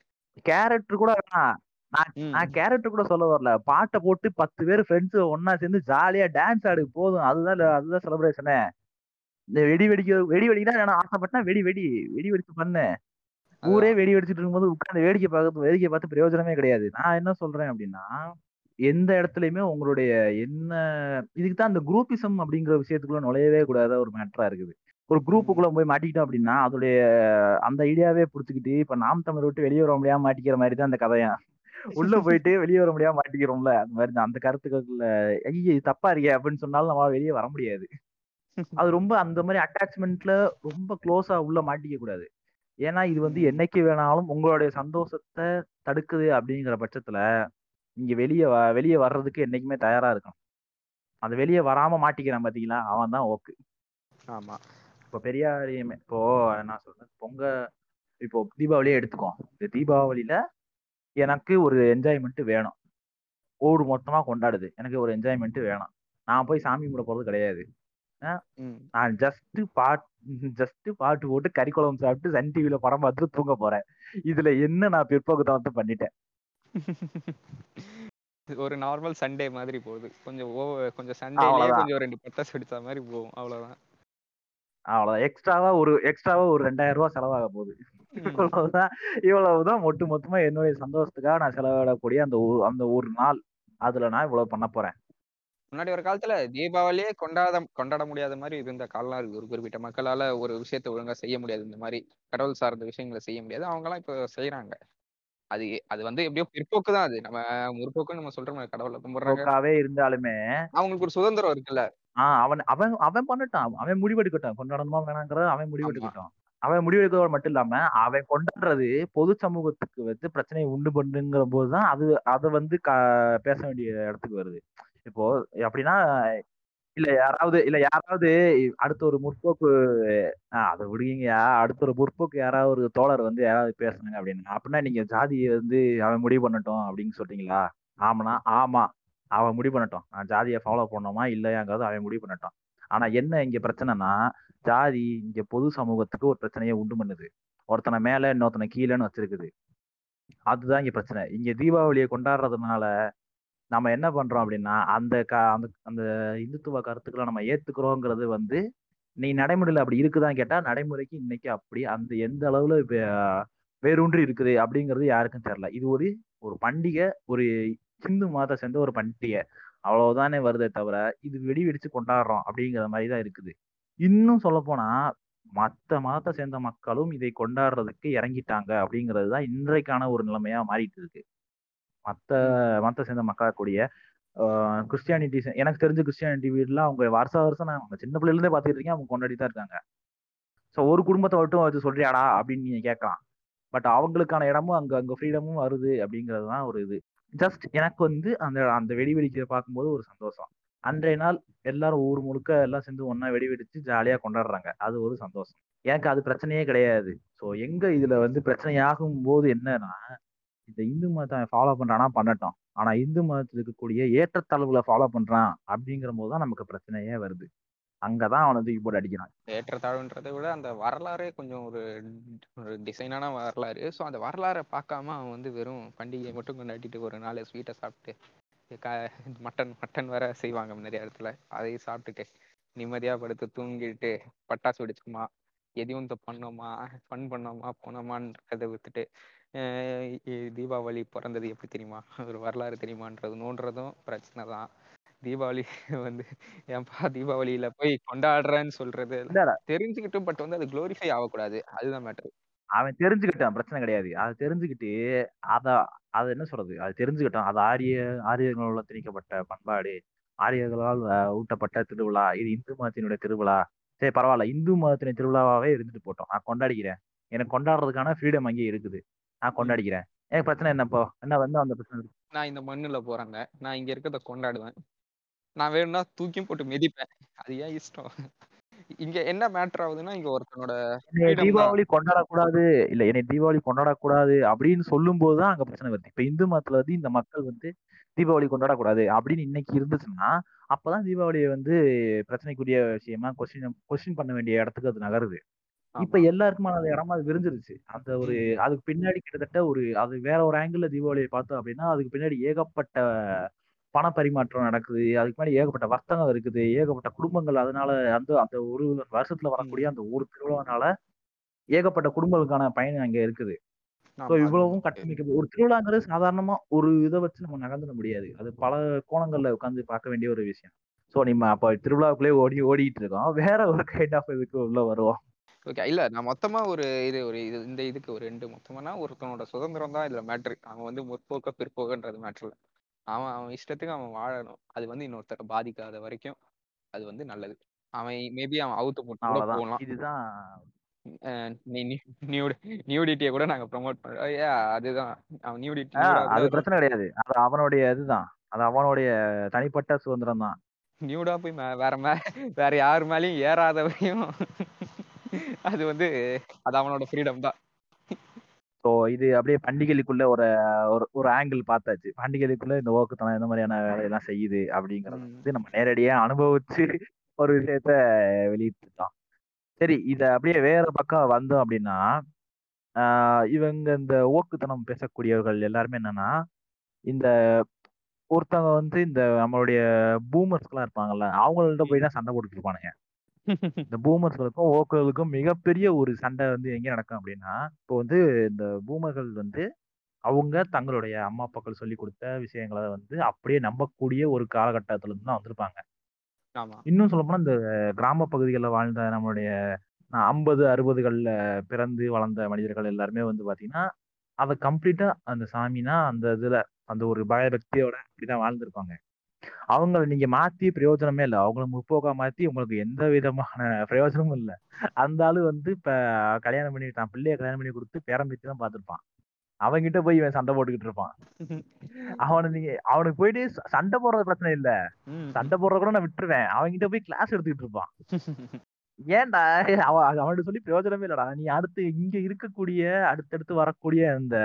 கேரக்டர் கூட நான் கேரக்டர் கூட சொல்ல வரல. பாட்டை போட்டு பத்து பேர் ஃப்ரெண்ட்ஸ் ஒண்ணா சேர்ந்து ஜாலியா டான்ஸ் ஆடு போதும். அதுதான் அதுதான் செலிப்ரேஷனே இந்த வெடி வெடிக்க வெடி வெடினா நான் ஆசைப்பட்டா வெடி வெடி வெடி வெடிச்சு பண்ணு. ஊரே வெடி வெடிச்சிட்டு இருக்கும்போது உட்கார்ந்து வேடிக்கை பார்த்து வேடிக்கை பார்த்து பிரயோஜனமே கிடையாது. நான் என்ன சொல்றேன் அப்படின்னா எந்த இடத்துலயுமே உங்களுடைய என்ன இதுக்கு தான் அந்த குரூப்பிசம் அப்படிங்கிற விஷயத்துக்குள்ள நுழையவே கூடாத ஒரு மேட்டரா இருக்குது. ஒரு குரூப்புக்குள்ள போய் மாட்டிக்கிட்டோம் அப்படின்னா அதோடைய அந்த ஐடியாவே புடிச்சுக்கிட்டு இப்ப நாம் தமிழ் விட்டு வெளியே வர முடியாம மாட்டிக்கிற மாதிரி தான் அந்த கதையா. உள்ள போயிட்டு வெளியே வர முடியாம மாட்டிக்கிறோம்ல அந்த மாதிரி அந்த கருத்துக்களுக்குள்ள ஐயே இது தப்பா இருக்கே அப்படின்னு சொன்னாலும் நம்மளால வெளியே வர முடியாது. அது ரொம்ப அந்த மாதிரி அட்டாச்மெண்ட்ல ரொம்ப க்ளோஸா உள்ள மாட்டிக்க கூடாது. ஏன்னா இது வந்து என்னைக்கு வேணாலும் உங்களுடைய சந்தோஷத்தை தடுக்குது அப்படிங்கிற பட்சத்துல நீங்க வெளியே வெளியே வர்றதுக்கு என்னைக்குமே தயாரா இருக்கணும். அந்த வெளியே வராம மாட்டிக்கிறான் பாத்தீங்களா? அவன் தான் ஓக்கு. ஆமா. இப்போ பெரியாரையுமே இப்போ நான் சொல்றேன் பொங்க இப்போ தீபாவளியே எடுத்துக்கோ. இந்த தீபாவளியில எனக்கு ஒரு என்ஜாய்மெண்ட் வேணும். ஊர் மொத்தமா கொண்டாடுது. எனக்கு ஒரு என்ஜாய்மெண்ட் வேணும். நான் போய் சாமி கும்பிட போறது கிடையாது. நான் ஜஸ்ட் பாட் ஜஸ்ட் பாட்டு போட்டு கறி குழம்பு சாப்பிட்டு சன் டிவில படம் பார்த்துட்டு தூங்க போறேன். இதுல என்ன நான் பிற்போக்குத்தனத்தை பண்ணிட்டேன்? ஒரு நார்மல் சண்டே மாதிரி போகுது. கொஞ்சம் ஓவர் கொஞ்சம் சண்டேலயே. கொஞ்சம் ரெண்டு பட்டாசு வெடிச்ச மாதிரி போகும். அவ்வளவுதான். அவ்வளவுதான். எக்ஸ்ட்ராவா ஒரு எக்ஸ்ட்ராவா ஒரு ரெண்டாயிரம் ரூபாய் செலவாக போகுது. இவ்வளவுதான் இவ்வளவுதான் ஒட்டு மொத்தமா என்னுடைய சந்தோஷத்துக்காக நான் செலவிடக்கூடிய அந்த அந்த ஒரு நாள். அதுல நான் இவ்வளவு பண்ண போறேன். முன்னாடி ஒரு காலத்துல தீபாவளியே கொண்டாட கொண்டாட முடியாத மாதிரி இருந்த காலம் இருக்கு. ஒரு குறிப்பிட்ட மக்களால ஒரு விஷயத்தை ஒழுங்கா செய்ய முடியாது. இந்த மாதிரி கடவுள் சார்ந்த விஷயங்களை செய்ய முடியாது. அவங்க எல்லாம் இப்ப செய்யறாங்க அது அது வந்து எப்படியோ பிற்போக்கு தான் அது. நம்ம முற்போக்குன்னு நம்ம சொல்றோம் கடவுளை கும்பிடுறாங்க. போக்காவே இருந்தாலுமே அவங்களுக்கு ஒரு சுதந்திரம் இருக்குல்ல. ஆஹ் அவன் அவன் அவன் பண்ணட்டான் அவன் முடிவெடுக்கட்டும். கொண்டாடணுமா வேணாங்கிறத அவன் முடிவெடுக்கட்டும். அவன் முடிவெடுக்கிறதோடு மட்டும் இல்லாம அவன் கொண்டாடுறது பொது சமூகத்துக்கு வந்து பிரச்சனையை உண்டு பண்ணுங்கிற போதுதான் அது அதை வந்து க- பேச வேண்டிய இடத்துக்கு வருது. இப்போ அப்படின்னா இல்ல யாராவது இல்ல யாராவது அடுத்த ஒரு முற்போக்கு ஆ அதை விடுங்கயா அடுத்த ஒரு முற்போக்கு யாராவது ஒரு தோழர் வந்து யாராவது பேசுனாங்க அப்படின்னு அப்படின்னா நீங்க ஜாதியை வந்து அவன் முடிவு பண்ணட்டும் அப்படின்னு சொல்றீங்களா? ஆமாண்ணா ஆமா. அவன் முடிவு பண்ணட்டும். நான் ஜாதியை ஃபாலோ பண்ணோமா இல்லையாங்கிறது அவன் முடிவு பண்ணட்டும். ஆனா என்ன இங்க பிரச்சனைனா ஜாதி இங்க பொது சமூகத்துக்கு ஒரு பிரச்சனையை உண்டு பண்ணுது. ஒருத்தனை மேல இன்னொருத்தனை கீழேன்னு வச்சிருக்குது. அதுதான் இங்க பிரச்சனை. இங்க தீபாவளியை கொண்டாடுறதுனால நம்ம என்ன பண்றோம் அப்படின்னா அந்த க அந்த அந்த இந்துத்துவ கருத்துக்களை நம்ம ஏத்துக்கிறோங்கிறது வந்து நீ நடைமுறையில அப்படி இருக்குதான்னு கேட்டா நடைமுறைக்கு இன்னைக்கு அப்படி அந்த எந்த அளவுல வேரூன்றி இருக்குது அப்படிங்கிறது யாருக்கும் தெரியல. இது ஒரு ஒரு பண்டிகை ஒரு இந்து மாதத்தை சேர்ந்த ஒரு பண்டிகை. அவ்வளவுதானே வருதே தவிர இது வெடி வெடிச்சு கொண்டாடுறோம் அப்படிங்கிற மாதிரி தான் இருக்குது. இன்னும் சொல்ல போனா மற்ற மதத்தை சேர்ந்த மக்களும் இதை கொண்டாடுறதுக்கு இறங்கிட்டாங்க அப்படிங்கிறது தான் இன்றைக்கான ஒரு நிலைமையா மாறிட்டு இருக்கு. மத்த மதத்தை சேர்ந்த மக்களாக்கூடிய கிறிஸ்டியானிட்டி எனக்கு தெரிஞ்ச கிறிஸ்டியானிட்டி வீடுல அவங்க வருஷம் வருஷம் நான் அவங்க சின்ன பிள்ளைல இருந்தே பார்த்துட்டு இருக்கேன். அவங்க கொண்டாடி தான் இருக்காங்க. ஸோ ஒரு குடும்பத்தை மட்டும் வச்சு சொல்றியாடா அப்படின்னு நீங்க கேட்கலாம். பட் அவங்களுக்கான இடமும் அங்க அங்க ஃப்ரீடமும் வருது அப்படிங்கிறது தான் ஒரு இது. ஜஸ்ட் எனக்கு வந்து அந்த அந்த வெடி வெடிக்கிறத பார்க்கும்போது ஒரு சந்தோஷம். அன்றைய நாள் எல்லாரும் ஊர் முழுக்க எல்லாம் சேர்ந்து ஒண்ணா வெடி வெடிச்சு ஜாலியா கொண்டாடுறாங்க. அது ஒரு சந்தோஷம். எனக்கு அது பிரச்சனையே கிடையாது. ஸோ எங்க இதுல வந்து பிரச்சனையாகும் போது என்னன்னா இந்த இந்து மதத்தை ஃபாலோ பண்றானா? பண்ணட்டும். ஆனா இந்து மதத்தில் இருக்கக்கூடிய ஏற்றத்தாழ்வுகளை ஃபாலோ பண்றான் அப்படிங்கிற போது தான் நமக்கு பிரச்சனையே வருது. அங்கதான் அவனை தூக்கி போட்டு அடிக்கிறான். ஏற்றத்தாழ்வுன்றதை விட அந்த வரலாறே கொஞ்சம் ஒரு ஒரு டிசைனான வரலாறு. ஸோ அந்த வரலாறை பார்க்காம அவன் வந்து வெறும் பண்டிகையை மட்டும் கொண்டாடிட்டு ஒரு நாள் ஸ்வீட்டை சாப்பிட்டு க மட்டன் மட்டன் வேற செய்வாங்க நிறைய இடத்துல அதையும் சாப்பிட்டுட்டு நிம்மதியா படுத்து தூங்கிட்டு பட்டாசு வெடிச்சுக்குமா? எதையும் இந்த பண்ணோமா? ஃபன் பண்ணோமா? போனோமான்றதை இ- தீபாவளி பிறந்தது எப்படி தெரியுமா? ஒரு வரலாறு தெரியுமான்றது நோன்றதும் பிரச்சனை தான். தீபாவளி வந்து ஏன்பா தீபாவளியில போய் கொண்டாடுறேன்னு சொல்றது தெரிஞ்சுக்கிட்டும் பட் வந்து அது குளோரிஃபை ஆகக்கூடாது. அதுதான் மேட்டர் அவன் தெரிஞ்சுக்கிட்டான் பிரச்சனை கிடையாது. அதை தெரிஞ்சுக்கிட்டு அத அது என்ன சொல்றது? அது தெரிஞ்சுக்கிட்டான். அது ஆரிய ஆரியர்களால் திணிக்கப்பட்ட பண்பாடு. ஆரியர்களால் ஊட்டப்பட்ட திருவிழா. இது இந்து மதத்தினுடைய திருவிழா. சரி பரவாயில்ல இந்து மதத்தினுடைய திருவிழாவாவே இருந்துட்டு போட்டோம். நான் கொண்டாடிக்கிறேன். எனக்கு கொண்டாடுறதுக்கான ஃப்ரீடம் அங்கேயே இருக்குது. நான் கொண்டாடிக்கிறேன். எனக்கு பிரச்சனை என்னப்போ? என்ன வந்து அந்த பிரச்சனை? நான் இந்த மண்ணுல போறேங்க. நான் இங்க இருக்கிறத கொண்டாடுவேன். நான் வேணும்னா தூக்கியும் போட்டு மிதிப்பேன். அது ஏன் இஷ்டம்? இங்க என்ன மேட்டர் ஆகுதுன்னா இங்க ஒருத்தனோட. தீபாவளி கொண்டாடக்கூடாது. இல்ல என்னை தீபாவளி கொண்டாடக்கூடாது அப்படின்னு சொல்லும் போதுதான் அங்க பிரச்சனை வருது. இப்ப இந்து மதத்துல வந்து இந்த மக்கள் வந்து தீபாவளி கொண்டாடக்கூடாது அப்படின்னு இன்னைக்கு இருந்துச்சுன்னா அப்பதான் தீபாவளியை வந்து பிரச்சனைக்குரிய விஷயமா கொஸ்டின் கொஸ்டின் பண்ண வேண்டிய இடத்துக்கு அது நகருது. இப்ப. எல்லாருக்குமான அந்த இடமா அது விரிஞ்சிருச்சு. அந்த ஒரு அதுக்கு பின்னாடி கிட்டத்தட்ட ஒரு அது வேற ஒரு ஆங்கிள் தீபாவளியை பார்த்தோம் அப்படின்னா அதுக்கு பின்னாடி ஏகப்பட்ட பண பரிமாற்றம் நடக்குது. அதுக்கு முன்னாடி ஏகப்பட்ட வர்த்தகம் இருக்குது. ஏகப்பட்ட குடும்பங்கள் அதனால அந்த அந்த ஒரு வருஷத்துல வரக்கூடிய அந்த ஒரு திருவிழானால ஏகப்பட்ட குடும்பங்களுக்கான பயன் அங்க இருக்குது. ஸோ இவ்வளவும் கட்டமைக்க ஒரு திருவிழாங்கிறது சாதாரணமா ஒரு இதை வச்சு நம்ம நகர்ந்துட முடியாது. அது பல கோணங்கள்ல உட்காந்து பார்க்க வேண்டிய ஒரு விஷயம். ஸோ நம்ம அப்ப திருவிழாவுக்குள்ளே ஓடி ஓடிட்டு இருக்கோம். வேற ஒரு கைண்ட் ஆஃப் இதுக்கு உள்ள வருவோம். ஓகே இல்ல நான் மொத்தமா ஒரு இது ஒரு இது இந்த இதுக்கு ஒரு ரெண்டு மொத்தமானா ஒருத்தனோட சுதந்திரம் தான் இதுல மேட்ரு அவன் வந்து முற்போக்க பிற்போக்குன்றது மேட்ரு அவன் அவன் இஷ்டத்துக்கு அவன் வாழணும். அது வந்து இன்னொருத்தரை பாதிக்காத வரைக்கும் அது வந்து நல்லது. அவன் மேபி அவன் அவுத்து போட்டு போகலாம். இதுதான் நியூடிட்டியை கூட நாங்க ப்ரோமோட் பண்றோம் அதுதான். அவன் நியூடிட்டி அது பிரச்சனை கிடையாது. அது அவனுடைய இதுதான். அது அவனுடைய தனிப்பட்ட சுதந்திரம் தான் நியூடா போய் வேற மே வேற யார் மேலயும் ஏறாதவரையும் அது வந்து அது அவனோட ஃப்ரீடம் தான். ஸோ இது அப்படியே பண்டிகைக்குள்ள ஒரு ஒரு ஆங்கிள் பார்த்தாச்சு. பண்டிகைக்குள்ள இந்த ஓக்குத்தனம் இந்த மாதிரியான வேலையெல்லாம் செய்யுது அப்படிங்கறது. வந்து நம்ம நேரடியா அனுபவிச்சு ஒரு விஷயத்த வெளியிட்டிருக்கோம் சரி இத அப்படியே வேற பக்கம் வந்தோம் அப்படின்னா ஆஹ் இவங்க இந்த ஓக்குத்தனம் பேசக்கூடியவர்கள் எல்லாருமே என்னன்னா இந்த ஒருத்தவங்க வந்து இந்த நம்மளுடைய பூமர்ஸ்லாம் இருப்பாங்கல்ல அவங்கள்ட்ட போய் தான் சண்டை போட்டுட்டு இருப்பானுங்க. இந்த பூமர்ஸ்களுக்கும் ஓக்குகளுக்கும் மிகப்பெரிய ஒரு சண்டை வந்து எங்க நடக்கும் அப்படின்னா இப்போ வந்து இந்த பூமர்கள் வந்து அவங்க தங்களுடைய அம்மா அப்பாக்கள் சொல்லி கொடுத்த விஷயங்களை வந்து அப்படியே நம்பக்கூடிய ஒரு காலகட்டத்துல இருந்து தான் வந்திருப்பாங்க. இன்னும் சொல்ல போனா இந்த கிராம பகுதிகளில் வாழ்ந்த நம்மளுடைய ஐம்பது அறுபதுகள்ல பிறந்து வளர்ந்த மனிதர்கள் எல்லாருமே வந்து பாத்தீங்கன்னா அதை கம்ப்ளீட்டா அந்த சாமினா அந்த இதுல அந்த ஒரு பயபக்தியோட இப்படிதான் வாழ்ந்திருப்பாங்க. அவங்கள நீங்க மாத்தி பிரயோஜனமே இல்லை. அவங்கள முற்போக்கா மாத்தி உங்களுக்கு எந்த விதமான பிரயோஜனமும் இல்லை. அந்த ஆளு வந்து இப்ப கல்யாணம் பண்ணி தான் பிள்ளைய கல்யாணம் பண்ணி கொடுத்து பேரம்பேத்தி தான் பார்த்துருப்பான். அவன்கிட்ட போய் இவன் சண்டை போட்டுக்கிட்டு இருப்பான். அவனை நீங்க அவனுக்கு போயிட்டு சண்டை போடுறது பிரச்சனை இல்ல. சண்டை போடுறத கூட நான் விட்டுருவேன். அவன்கிட்ட போய் கிளாஸ் எடுத்துக்கிட்டு இருப்பான். ஏன்டா? அவன் அவன்கிட்ட சொல்லி பிரயோஜனமே இல்லடா. நீ அடுத்து இங்க இருக்கக்கூடிய அடுத்தடுத்து வரக்கூடிய அந்த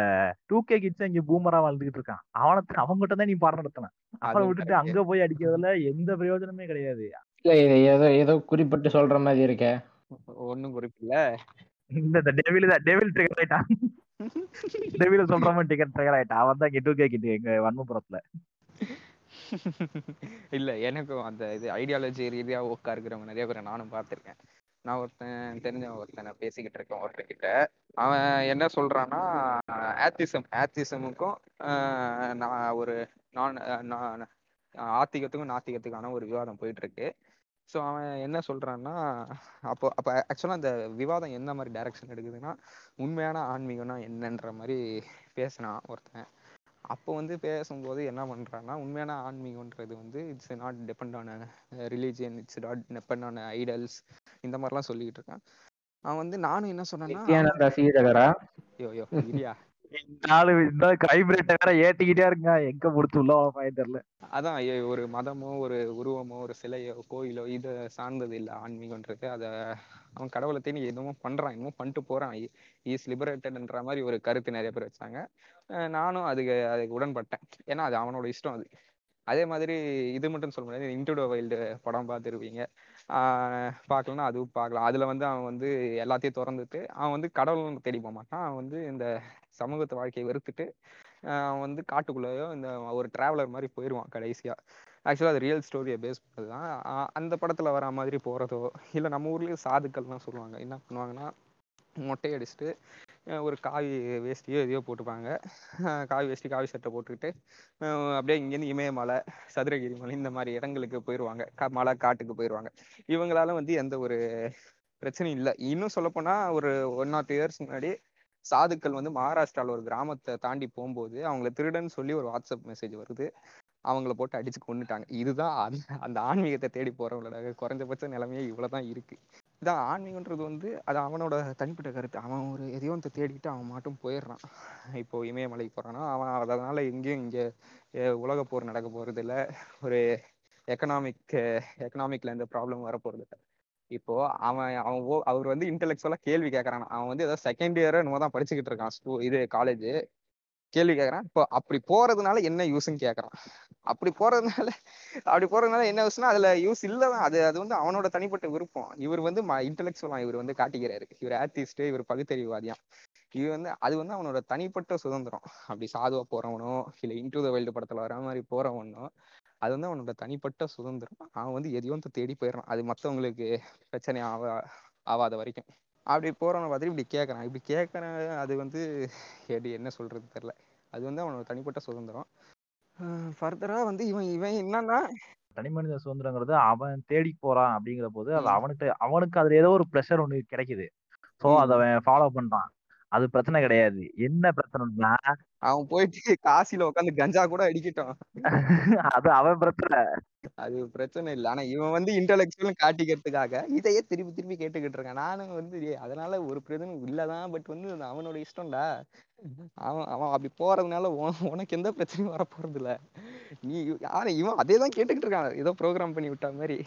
டூ கே கிட்ஸ் இங்க பூமரா வாழ்ந்துகிட்டு இருக்கான். அவனை அவங்ககிட்ட தான் நீ பாடம் நடத்தின அவனை விட்டுட்டு. அங்க போய் அடிக்கிறதுல எந்த பிரயோஜனமே கிடையாது. இல்ல ஏதோ ஏதோ குறிப்பிட்டு சொல்ற மாதிரி இருக்கே. ஒண்ணும் குறிப்பில்ல. இந்த இந்த டெவில் தான். டெவில் ட்ரிகர் ஆயிட்டான். டெவில் சொல்ற மாதிரி டிக்கெட் ட்ரிகர் ஆயிட்டான். அவன் தான் இங்க டூ கே கிட் எங்க வன்மபுரத்துல. இல்ல எனக்கும் அந்த இது ஐடியாலஜி ரீதியா ஓக்கா இருக்கிறவங்க நிறைய பேரை நானும் பார்த்திருக்கேன். நான் ஒருத்தன் தெரிஞ்ச ஒருத்தனை பேசிக்கிட்டு இருக்கேன் ஒருத்தர்கிட்ட. அவன் என்ன சொல்றான்னா ஆத்திசம் ஆத்திசமுக்கும் நான் ஒரு நான் நான் ஆத்திகத்துக்கும் நாத்திகத்துக்கான ஒரு விவாதம் போயிட்டு இருக்கு. ஸோ அவன் என்ன சொல்றான்னா அப்போ அப்போ ஆக்சுவலாக அந்த விவாதம் என்ன மாதிரி டைரக்ஷன் எடுக்குதுன்னா உண்மையான ஆன்மீகம்னா என்னன்ற மாதிரி பேசினான் ஒருத்தன். அப்போ வந்து பேசும்போது என்ன பண்றான்னா உண்மையான ஆன்மீகம்ன்றது வந்து it's not depend on religion it's not depend on idols இந்த மாதிரிலாம் சொல்லிக்கிட்டு இருக்கான். அவன் வந்து நானும் என்ன சொன்னேன்னா ஐயோ ஐயோ இல்லையா நாலு இந்த கிரைம் ரேட்டை வேற ஏத்திக்கிட்டே இருங்க. எங்க முடிச்சு உள்ள வாங்க தெரியல. அதான் ஐயோ, ஒரு மதமோ ஒரு உருவமோ ஒரு சிலையோ கோயிலோ இதை சார்ந்தது இல்லை ஆன்மீகன்றது அதை அவன் கடவுளை தேடி எதுவும் பண்றான் இன்னமும் பண்ணிட்டு போறான். இஸ் லிபரேட்டட்ன்ற மாதிரி ஒரு கருத்து நிறைய பேர் வச்சாங்க. நானும் அதுக்கு அதுக்கு உடன்பட்டேன். ஏன்னா அது அவனோட இஷ்டம் அது. அதே மாதிரி இது மட்டும் சொல்ல முடியாது. இன்டூடோ வைல்டு படம் பார்த்துருப்பீங்க. பார்க்கலன்னா அதுவும் பார்க்கலாம். அதில் வந்து அவன் வந்து எல்லாத்தையும் திறந்துட்டு அவன் வந்து கடவுள் தேடி போக மாட்டான் அவன் வந்து இந்த சமூகத்து வாழ்க்கையை வெறுத்துட்டு அவன் வந்து காட்டுக்குள்ளேயோ இந்த ஒரு டிராவலர் மாதிரி போயிடுவான் கடைசியாக ஆக்சுவலாக அது ரியல் ஸ்டோரியை பேஸ் பண்ணது தான். அந்த படத்தில் வர மாதிரி போகிறதோ இல்லை நம்ம ஊர்லேயும் சாதுக்கள்லாம் சொல்லுவாங்க. என்ன பண்ணுவாங்கன்னா மொட்டை அடிச்சுட்டு ஒரு காவி வேஷ்டியோ எதையோ போட்டுப்பாங்க. காவி வேஷ்டி காவி சட்டை போட்டுக்கிட்டு அப்படியே இங்கேருந்து இமயமலை சதுரகிரி மலை இந்த மாதிரி இடங்களுக்கு போயிடுவாங்க கா மலை காட்டுக்கு போயிடுவாங்க இவங்களால வந்து எந்த ஒரு பிரச்சனையும் இல்லை. இன்னும் சொல்லப்போனால் ஒரு ஒன் நாட் இயர்ஸ் முன்னாடி சாதுக்கள் வந்து மகாராஷ்டிராவில் ஒரு கிராமத்தை தாண்டி போகும்போது அவங்கள திருடன்னு சொல்லி ஒரு வாட்ஸ்அப் மெசேஜ் வருது. அவங்கள போட்டு அடிச்சு கொண்டுட்டாங்க இதுதான் அந்த அந்த ஆன்மீகத்தை தேடி போறவங்களோட குறைஞ்சபட்ச நிலைமையே இவ்வளவுதான் இருக்கு. இதான் ஆன்மீகன்றது வந்து அது அவனோட தனிப்பட்ட கருத்து. அவன் ஒரு எதையோ ஒன்று தேடிக்கிட்டு அவன் மட்டும் போயிடுறான். இப்போ இமயமலைக்கு போறான்னா அவன் அதனால எங்கேயும் இங்க உலக போர் நடக்க போறது ஒரு எக்கனாமிக் எக்கனாமிக்ல எந்த ப்ராப்ளம் வர போறது இப்போ அவன் அவன் ஓ அவர் வந்து இன்டெலெக்சுவலா கேள்வி கேட்கறான் அவன் வந்து ஏதோ செகண்ட் இயர் என்னமோ தான் படிச்சுக்கிட்டு இருக்கான் ஸ்கூ இது காலேஜ் கேள்வி கேட்கறான் இப்போ அப்படி போறதுனால என்ன யூஸ்ன்னு கேட்கறான் அப்படி போறதுனால அப்படி போறதுனால என்ன யூஸ்னா அதுல யூஸ் இல்லதான் அது அது வந்து அவனோட தனிப்பட்ட விருப்பம். இவர் வந்து இன்டெலெக்சுவலா இவர் வந்து காட்டிக்கிறாரு. இவர் ஆர்டிஸ்ட் இவர் பகுத்தறிவாதியாம் இது வந்து அது வந்து அவனோட தனிப்பட்ட சுதந்திரம். அப்படி சாதுவா போறவனோ இல்ல இன்டு த வைல்டு படத்துல வர மாதிரி போறவனோ அது வந்து அவனோட தனிப்பட்ட சுதந்திரம். அவன் வந்து எதையோ தேடி போயிடுறான். அது மத்தவங்களுக்கு பிரச்சனை ஆவா ஆவாத வரைக்கும். அப்படி போறவனை பார்த்துட்டு இப்படி கேட்கறான் இப்படி கேட்கறேன் அது வந்து எப்படி என்ன சொல்றது தெரியல. அது வந்து அவனோட தனிப்பட்ட சுதந்திரம். ஃபர்தரா வந்து இவன் இவன் என்னன்னா தனி மனித சுதந்திரங்கிறது அவன் தேடி போறான் அப்படிங்கிற போது அது. அவனுக்கு அவனுக்கு அதுல ஏதோ ஒரு ப்ரெஷர் ஒண்ணு கிடைக்குது சோ. அதை அவன் ஃபாலோ பண்றான் அது பிரச்சனை கிடையாது. என்ன பிரச்சனைனா அவன் போயிட்டு காசில உட்காந்து கஞ்சா கூட அடிக்கட்டும். அது அவன் பிரச்சனை. அது பிரச்சனை இல்லை. ஆனா இவன் வந்து இன்டெலெக்சுவல் காட்டிக்கிறதுக்காக இதையே திருப்பி திருப்பி கேட்டுக்கிட்டு இருக்கான். நானும் வந்து அதனால ஒரு பிரச்சனை இல்லதான் பட் வந்து அவனோட இஷ்டம்டா. அவன் அவன் அப்படி போறதுனால உன- உனக்கு எந்த பிரச்சனையும் வர போறது இல்ல நீ யாரு இவன் அதே தான் கேட்டுக்கிட்டு இருக்கான். ஏதோ ப்ரோக்ராம் பண்ணி விட்ட மாதிரி.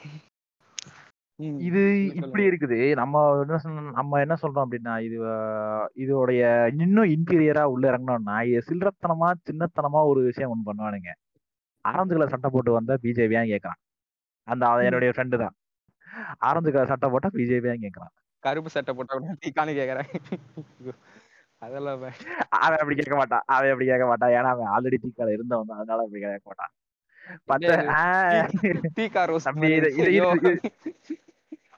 இது இப்படி இருக்குது. நம்ம என்ன சொன்ன- நம்ம என்ன சொல்றோம் அப்படின்னா இது இதோடைய இன்னும் இன்டீரியரா உள்ள இறங்கணும்னா இது சில்லறத்தனமா சின்னத்தனமா ஒரு விஷயம் ஒண்ணு பண்ணுவானுங்க. ஆரஞ்சு கலர் சட்டை போட்டு வந்தா பிஜேபியான்னு கேக்குறான் அந்த என்னுடைய ஃப்ரெண்டு தான். ஆரஞ்சு கலர் சட்டை போட்டா பிஜேபியான்னு கேக்குறான் கருப்பு சட்டை போட்டா கூட தீக்கான்னு கேக்குறேன் அதெல்லாம் அவன் அப்படி கேட்க மாட்டான். அவன் அப்படி கேட்க மாட்டான். ஏன்னா அவன் ஆல்ரெடி தீக்கால இருந்தவன் தான். அதனால அப்படி கேட்க மாட்டான். பச்சை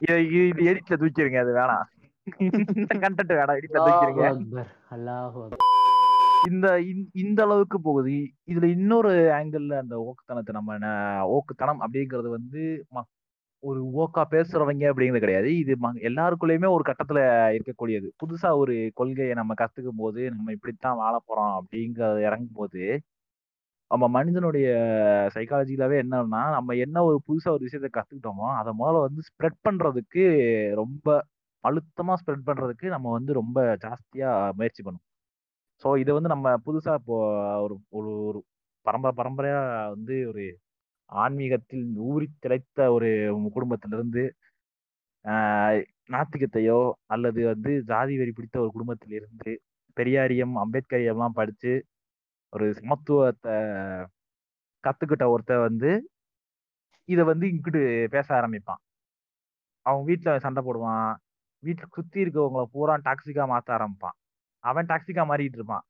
இது எடிட்ல தூக்கிடுங்க அது வேணாம். இந்த கண்டென்ட் வேணாம் எடிட்ல அக்பர் இந்த இந்த- அளவுக்கு போகுது. இதுல இன்னொரு ஆங்கிள் அந்த ஓக்குத்தனத்தை நம்ம ஓக்குத்தனம் அப்படிங்கிறது வந்து ஒரு ஓக்கா பேசுறவங்க அப்படிங்கிறது கிடையாது. இது எல்லாருக்குள்ளயுமே ஒரு கட்டத்துல இருக்கக்கூடியது. புதுசா ஒரு கொள்கையை நம்ம கத்துக்கும் போது நம்ம இப்படித்தான் வாழ போறோம் அப்படிங்கறது இறங்கும் போது நம்ம மனிதனுடைய சைக்காலஜிலாவே என்னன்னா நம்ம என்ன ஒரு புதுசா ஒரு விஷயத்த கத்துக்கிட்டோமோ அதை முதல்ல வந்து ஸ்ப்ரெட் பண்றதுக்கு ரொம்ப அழுத்தமா ஸ்ப்ரெட் பண்றதுக்கு நம்ம வந்து ரொம்ப ஜாஸ்தியா முயற்சி பண்ணும். ஸோ இதை வந்து நம்ம புதுசா இப்போ ஒரு ஒரு ஒரு பரம்பரை பரம்பரையா வந்து ஒரு ஆன்மீகத்தில் ஊறி திளைத்த ஒரு குடும்பத்திலிருந்து நாத்திகத்தையோ அல்லது வந்து ஜாதி வெறி பிடித்த ஒரு குடும்பத்திலிருந்து பெரியாரியம் அம்பேத்கரியம்லாம் படிச்சு ஒரு சமத்துவத்தை கத்துக்கிட்ட ஒருத்தன் வந்து இதை வந்து இங்கிட்டு பேச ஆரம்பிப்பான். அவன் வீட்டில் சண்டை போடுவான். வீட்டில் சுத்தி இருக்கவங்கள பூரா டாக்ஸிக்கா மாத்த ஆரம்பிப்பான். அவன் டாக்ஸிக்கா மாறிட்டு இருப்பான்.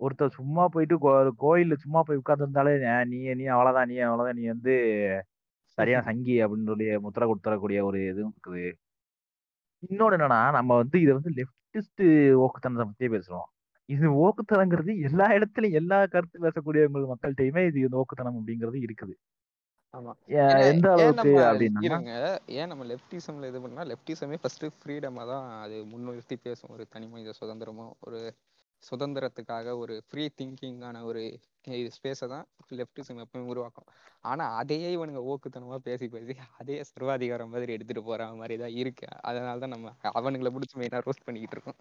ஒருத்தர் சும்மா போயிட்டு கோ- கோயில்ல சும்மா போய் உட்காந்துருந்தாலே நீ நீ அவ்வளவுதான் நீ அவ்வளவுதான் நீ வந்து சரியான சங்கி அப்படின்னு சொல்லி முத்திரை கொடுத்துறக்கூடிய ஒரு இதுவும் இருக்குது. இன்னொன்று என்னன்னா நம்ம வந்து இதை வந்து லெப்டிஸ்ட் ஓக்குத்தனத்தை பத்தியே பேசுறோம். இது ஓக்குத்தனங்கிறது எல்லா இடத்துலயும் எல்லா கருத்து பேசக்கூடிய மக்கள்கிட்டயுமே இது ஓக்குத்தனம் அப்படிங்கிறது இருக்குது. எந்த அளவுக்கு அப்படின்னா ஏன் நம்ம லெப்டிசம்ல இது பண்ணா லெப்டிசமே ஃபர்ஸ்ட் ஃப்ரீடமா தான் அது முன்னிறுத்தி பேசும். ஒரு தனி மனித சுதந்திரமோ ஒரு சுதந்திரத்துக்காக ஒரு ஃப்ரீ திங்கிங்கான ஒரு ஸ்பேஸை தான் லெப்டிசம் எப்பவும் உருவாக்கும். ஆனா அதையே இவனுங்க ஓக்குத்தனமா பேசி பேசி அதே சர்வாதிகாரம் மாதிரி எடுத்துட்டு போற மாதிரி தான் இருக்கு. அதனால தான் நம்ம அவனுங்களை பிடிச்சி மெயினா ரோஸ்ட் பண்ணிக்கிட்டு இருக்கோம்.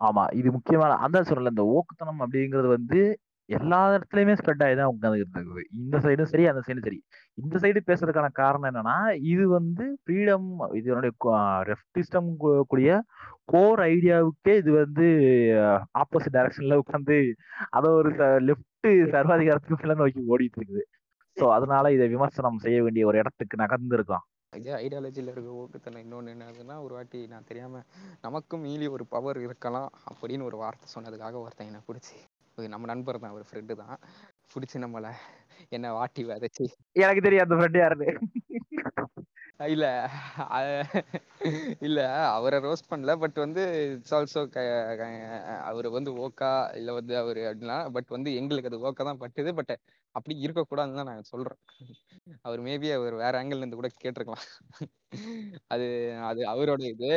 ஆமா இது முக்கியமான அதான் சொல்லல இந்த ஓக்குத்தனம் அப்படிங்கிறது வந்து எல்லா இடத்துலயுமே ஸ்ப்ரெட் ஆகி தான் உட்காந்துக்கிட்டு இருக்குது இந்த சைடும் சரி அந்த சைடும் சரி. இந்த சைடு பேசுறதுக்கான காரணம் என்னன்னா இது வந்து ஃப்ரீடம் இதனுடைய ரெஃப்டிஸ்டம் கூடிய கோர் ஐடியாவுக்கே இது வந்து ஆப்போசிட் டைரக்ஷன்ல உட்காந்து அதை ஒரு லெஃப்ட் சர்வாதிகாரத்துக்கு மேல நோக்கி ஓடிட்டு இருக்குது. ஸோ அதனால இதை விமர்சனம் செய்ய வேண்டிய ஒரு இடத்துக்கு நகர்ந்துருக்கோம் இதே ஐடியாலஜியில் இருக்க ஓட்டுத்தனம் இன்னொன்று என்ன ஒரு வாட்டி நான் தெரியாமல் நமக்கும் மீறி ஒரு பவர் இருக்கலாம் அப்படின்னு ஒரு வார்த்தை சொன்னதுக்காக ஒருத்தன் என்னை பிடிச்சி இது நம்ம நண்பர் தான் அவர் ஃப்ரெண்டு தான். பிடிச்சி நம்மளை என்னை வாட்டி வதச்சி. எனக்கு தெரியும் அந்த ஃப்ரெண்ட் யாருன்னு. இல்ல. இல்ல அவரை ரோஸ்ட் பண்ணல. பட் வந்து இட்ஸ் ஆல்சோ அவர் வந்து ஓக்கா இல்ல வந்து அவரு அப்படின்னா பட் வந்து எங்களுக்கு அது ஓக்கா தான் பட்டுது. பட் அப்படி இருக்கக்கூடாதுன்னு தான் நான் சொல்றேன். அவர் மேபி அவர் வேற ஆங்கிள் இருந்து கூட கேட்டிருக்கலாம். அது அது அவரோட இது.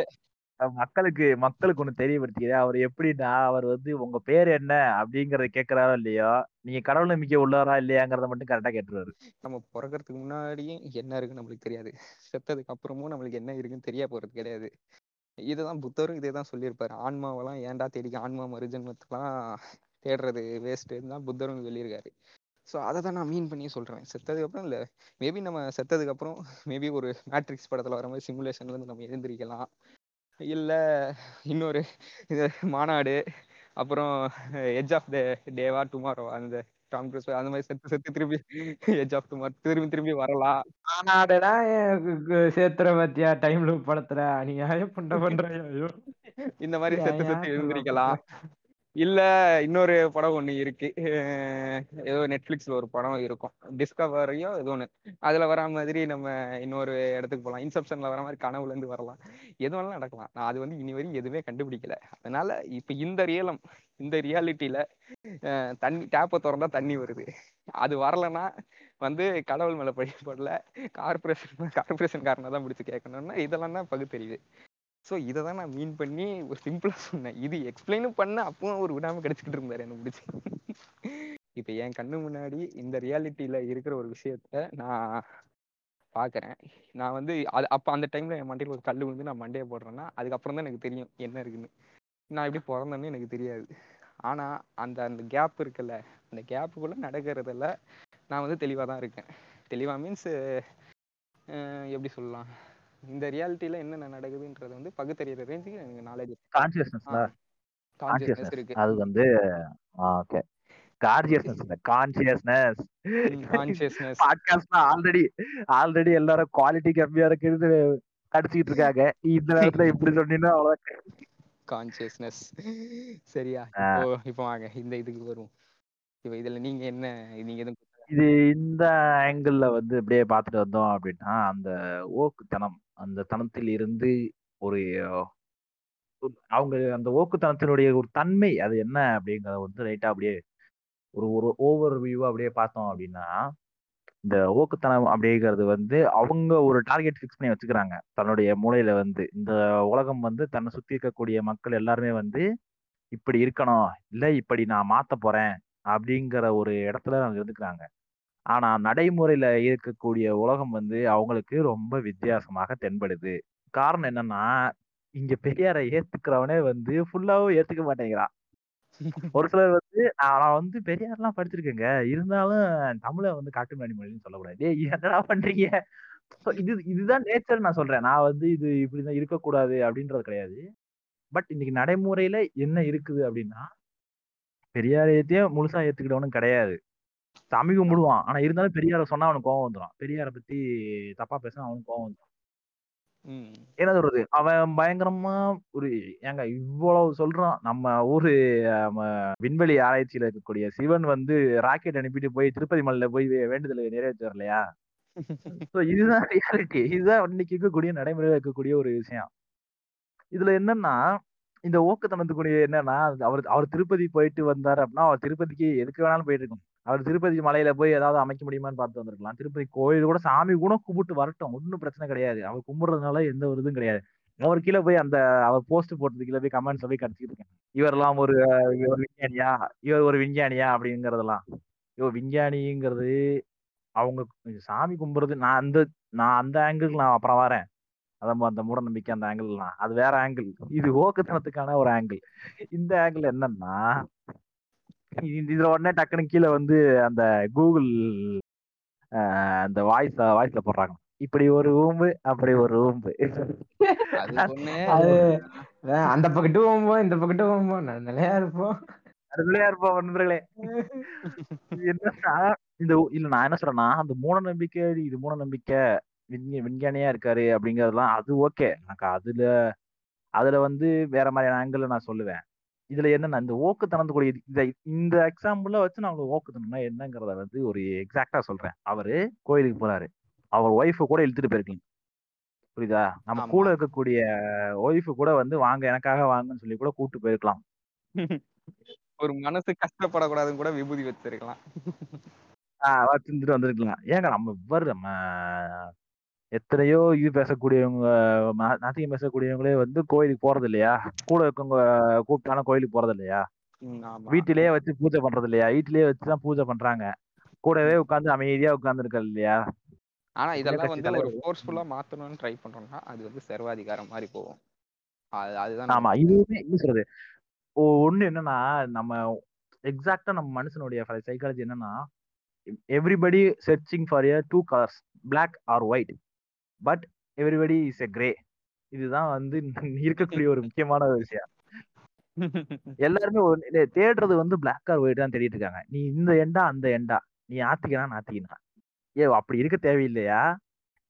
மக்களுக்கு மக்களுக்கு ஒண்ணு தெரியப்படுத்தியது அவர் எப்படின்னா அவர் வந்து உங்க பேர் என்ன அப்படிங்கறத கேக்குறாரோ இல்லையோ நீங்க கடவுள் நம்பிக்கை உள்ளவரா இல்லையாங்கிறத மட்டும் கரெக்டா கேட்டுருவாரு. நம்ம பிறக்கறதுக்கு முன்னாடியும் என்ன இருக்குன்னு நம்மளுக்கு தெரியாது. செத்ததுக்கு அப்புறமும் நம்மளுக்கு என்ன இருக்குன்னு தெரிய போறது கிடையாது. இதுதான் புத்தரும் இதே தான் சொல்லியிருப்பாரு. ஆன்மாவெல்லாம் ஏன்டா தேடிக்க ஆன்மா மறுஜென்மத்தெல்லாம் தேடுறது வேஸ்ட்டு தான் புத்தரும் சொல்லியிருக்காரு. ஸோ அதை தான் நான் மீன் பண்ணி சொல்கிறேன் செத்ததுக்கு அப்புறம் இல்லை மேபி நம்ம செத்ததுக்கு அப்புறம் மேபி ஒரு மேட்ரிக்ஸ் படத்தில் வர மாதிரி சிமுலேஷன்லேருந்து நம்ம எழுந்திரிக்கலாம். இல்ல இன்னொரு இது மாநாடு. அப்புறம் எட்ஜ் ஆஃப் த டேவா டுமாரோ அந்த டாம் க்ரூஸ் அந்த மாதிரி செத்து செத்து திரும்பி எட்ஜ் ஆஃப் டுமாரோ திரும்பி திரும்பி வரலாம். ஆனாடா சேர்த்துற பத்தியா? டைம் லூப் படத்துல அநியாயம் பண்ண பண்றாயா ஐயோ. இந்த மாதிரி செத்து செத்து எழுந்திரிக்கலாம். இல்ல இன்னொரு படம் ஒண்ணு இருக்கு. ஏதோ நெட்ஃபிளிக்ஸ்ல ஒரு படம் இருக்கும். டிஸ்கவரியோ ஏதோ ஒன்னு அதுல வர மாதிரி நம்ம இன்னொரு இடத்துக்கு போகலாம் இன்செப்ஷன்ல வர மாதிரி கனவுல இருந்து வரலாம். எது வேணாலும் நடக்கலாம். நான் அது வந்து இனி வரையும் எதுவுமே கண்டுபிடிக்கல. அதனால இப்ப இந்த ரியலம் இந்த ரியாலிட்டியில தண்ணி டேப்பை திறந்தா தண்ணி வருது. அது வரலைன்னா வந்து கடவுள் மேல படிக்கப்படல போடல கார்பரேஷன் கார்பரேஷன் காரனை தான் பிடிச்சு கேட்கணும்னா இதெல்லாம் தான் பகுத்தறிவு. ஸோ இதை தான் நான் மீன் பண்ணி ஒரு சிம்பிளாக சொன்னேன். இது எக்ஸ்பிளைனும் பண்ண அப்பவும் ஒரு விடாமல் கிடச்சிக்கிட்டு இருந்தார் என்ன பிடிச்சி. இப்போ என் கண்ணு முன்னாடி இந்த ரியாலிட்டியில் இருக்கிற ஒரு விஷயத்த நான் பார்க்குறேன் நான் வந்து அது அப்போ அந்த டைமில் என் மண்டையில் ஒரு கல் விழுந்து நான் மண்டையை போடுறேன்னா அதுக்கப்புறம் தான் எனக்கு தெரியும் என்ன இருக்குன்னு. நான் எப்படி பிறந்தேன்னு எனக்கு தெரியாது. ஆனால் அந்த அந்த கேப் இருக்குல்ல அந்த கேப்புக்குள்ளே நடக்கிறதில் நான் வந்து தெளிவாக தான் இருக்கேன். தெளிவாக மீன்ஸ் எப்படி சொல்லலாம்? இந்த ரியாலிட்டியில என்னென்ன நடக்குதுன்றது வந்து பகுத்தறிகிற ரேஞ்சுக்கு எனக்கு நாலேஜ் கான்சியஸ்னஸ்ல கான்சியஸ்னஸ் இருக்கு. அது வந்து ஓகே கான்சியஸ்னஸ் கான்சியஸ்னஸ் கான்சியஸ்னஸ் பாட்காஸ்ட்ல ஆல்ரெடி ஆல்ரெடி எல்லாரும் குவாலிட்டி கம்மியா இருக்குன்னு அடிச்சுக்கிட்டு இருக்காங்க. இந்த நேரத்துல இப்படி சொன்னீங்கன்னா அவ்வளவுதான். கான்சியஸ்னஸ் சரியா. இப்போ இப்போ வாங்க. இந்த இதுக்கு வருவோம். இப்போ இதுல நீங்க என்ன நீங்க எதுவும் இது இந்த ஆங்கிள் வந்து அப்படியே பார்த்துட்டு வந்தோம் அப்படின்னா அந்த ஓக்குத்தனம் அந்த தனத்தில் இருந்து ஒரு அவங்க அந்த ஓக்குத்தனத்தினுடைய ஒரு தன்மை அது என்ன அப்படிங்கறத வந்து ரைட்டா அப்படியே ஒரு ஒரு ஓவர் வியூவா அப்படியே பார்த்தோம் அப்படின்னா இந்த ஓக்குத்தனம் அப்படிங்கிறது வந்து அவங்க ஒரு டார்கெட் ஃபிக்ஸ் பண்ணி வச்சுக்கிறாங்க. தன்னுடைய மூலையில வந்து இந்த உலகம் வந்து தன்னை சுத்தி இருக்கக்கூடிய மக்கள் எல்லாருமே வந்து இப்படி இருக்கணும். இல்லை இப்படி நான் மாத்த போறேன் அப்படிங்கிற ஒரு இடத்துல அவங்க இருந்துக்கிறாங்க. ஆனா நடைமுறையில இருக்கக்கூடிய உலகம் வந்து அவங்களுக்கு ரொம்ப வித்தியாசமாக தென்படுது. காரணம் என்னன்னா இங்க பெரியாரை ஏத்துக்கிறவனே வந்து ஃபுல்லாவும் ஏத்துக்க மாட்டேங்கிறான். ஒரு சிலர் வந்து நான் வந்து பெரியார்லாம் படிச்சிருக்கேங்க. இருந்தாலும் தமிழை வந்து காட்டு மொழின்னு சொல்லக்கூடாது. டேய் என்னடா பண்றீங்க? இது இதுதான் நேச்சர் நான் சொல்றேன். நான் வந்து இது இப்படிதான் இருக்கக்கூடாது அப்படின்றது கிடையாது. பட் இன்னைக்கு நடைமுறையில என்ன இருக்குது அப்படின்னா பெரியார் ஏத்தியும் முழுசா ஏத்துக்கிட்டவனும் கிடையாது. சாமி கும்பிடுவான் ஆனா இருந்தாலும் பெரியார சொன்னா அவனுக்கு கோவம் வந்துடும் பெரியாரை பத்தி தப்பா பேசினா அவனுக்கு கோவம் வந்துடும் என்ன சொல்றது அவன் பயங்கரமா ஒரு ஏங்க இவ்வளவு சொல்றான். நம்ம ஊரு விண்வெளி ஆராய்ச்சியில இருக்கக்கூடிய சிவன் வந்து ராக்கெட் அனுப்பிட்டு போய் திருப்பதி மலையில போய் வேண்டுதலை நிறைவேற்றி So இதுதான் ரியாலிட்டி இதுதான் இன்னைக்கு இருக்கக்கூடிய நடைமுறையில இருக்கக்கூடிய ஒரு விஷயம். இதுல என்னன்னா இந்த ஓக்கத்தனத்துக்குரிய என்னன்னா அவர் அவர் திருப்பதி போயிட்டு வந்தாரு அப்படின்னா அவர் திருப்பதிக்கு எதுக்கு வேணாலும் போயிட்டு இருக்கும் அவர் திருப்பதி மலையில போய் ஏதாவது அமைக்க முடியுமான்னு பார்த்து வந்திருக்கலாம். திருப்பதி கோயில் கூட சாமி கூட கும்பிட்டு வரட்டும். ஒன்றும் பிரச்சனை கிடையாது. அவர் கும்பிடுறதுனால எந்த ஒரு இதுவும் கிடையாது. அவர் கீழே போய் அந்த அவர் போஸ்ட் போட்டது கீழே போய் கமெண்ட்ஸ் போய் கடிச்சிட்டு இருக்கேன். இவரெல்லாம் ஒரு இவர் விஞ்ஞானியா? இவர் ஒரு விஞ்ஞானியா? அப்படிங்கறதெல்லாம். ஐயோ விஞ்ஞானிங்கிறது அவங்க சாமி கும்பிடுறது நான் அந்த நான் அந்த ஆங்கிள் நான் அப்புறம் வரேன். அதான் அந்த மூட நம்பிக்கை அந்த ஆங்கிள்லாம் அது வேற ஆங்கிள் இது ஓக்குத்தனத்துக்கான ஒரு ஆங்கிள் இந்த ஆங்கிள் என்னன்னா இதுல உடனே டக்குனு கீழே வந்து அந்த கூகுள் ஆஹ், அந்த வாய்ஸ் வாய்ஸ்ல போடுறாங்க. இப்படி ஒரு ஊம்பு அப்படி ஒரு ஊம்பு அது அந்த பக்கத்து போகும்போது இந்த பக்கத்து போகும்போது நிலையா இருப்போம். அதுலயா இருப்போம் நண்பர்களே. இந்த இல்ல நான் என்ன சொல்றேன்னா அந்த மூட நம்பிக்கை இது மூட நம்பிக்கை விஞ்ஞ விஞ்ஞானியா இருக்காரு அப்படிங்கறதெல்லாம் அது ஓகே. எனக்கு அதுல அதுல வந்து வேற மாதிரியான ஆங்கிள் நான் சொல்லுவேன். இதுல என்னன்னா இந்த ஓக்குத்தனத்துக்குரிய இந்த இந்த எக்ஸாம்பிள வச்சு நான் உங்களுக்கு ஓக்குத்தனம்னா என்னங்கிறத வந்து ஒரு எக்ஸாக்டா சொல்றேன். அவரு கோயிலுக்கு போறாரு. அவர் ஒய்ஃபை கூட இழுத்துட்டு போயிருக்கலாம் புரியுதா? நம்ம. கூட இருக்கக்கூடிய ஒய்ஃபு கூட வந்து வாங்க எனக்காக வாங்கன்னு சொல்லி கூட கூட்டு போயிருக்கலாம். ஒரு மனசு கஷ்டப்படக்கூடாதுன்னு கூட விபூதி வச்சிருக்கலாம். ஆஹ் வச்சிருந்துட்டு வந்திருக்கலாம். ஏங்க நம்ம இவர் நம்ம எத்தனையோ இது பேசக்கூடியவங்க நா- நாத்திகம் பேசக்கூடியவங்களே வந்து கோயிலுக்கு போறது இல்லையா கூட இருக்கவங்க கூப்பிட்டாலும் கோயிலுக்கு போறது இல்லையா ம், ஆமா. வீட்டிலேயே வச்சு பூஜை பண்றது இல்லையா வீட்டிலேயே வச்சுதான் பூஜை பண்றாங்க. கூடவே உட்கார்ந்து அமைதியா உட்கார்ந்து இருக்க இல்லையா? ஆனா இதெல்லாம் கட்சி வந்து ஒரு. ஃபோர்ஸ்ஃபுல்லா மாத்தணும்னு ட்ரை பண்றோம்னா அது வந்து சர்வாதிகாரம் மாதிரி போகும். அது அதுதான் ஆமா இதுவுமே என்ன சொல்றது? ஒ- ஒண்ணு என்னன்னா நம்ம எக்ஸாக்டா நம்ம மனுஷனுடைய சைக்காலஜி என்னன்னா everybody searching for a two colours Black or white but everybody is a grey இதுதான் வந்து இருக்கக்கூடிய ஒரு முக்கியமான ஒரு விஷயம். எல்லாருமே தேடுறது வந்து Black ஆர் ஒயிட் தான் தேடிட்டு இருக்காங்க. நீ இந்த எண்டா அந்த எண்டா. நீ ஆத்திக்கனா நாத்திக்கனா ஏ அப்படி இருக்க தேவையில்லையா?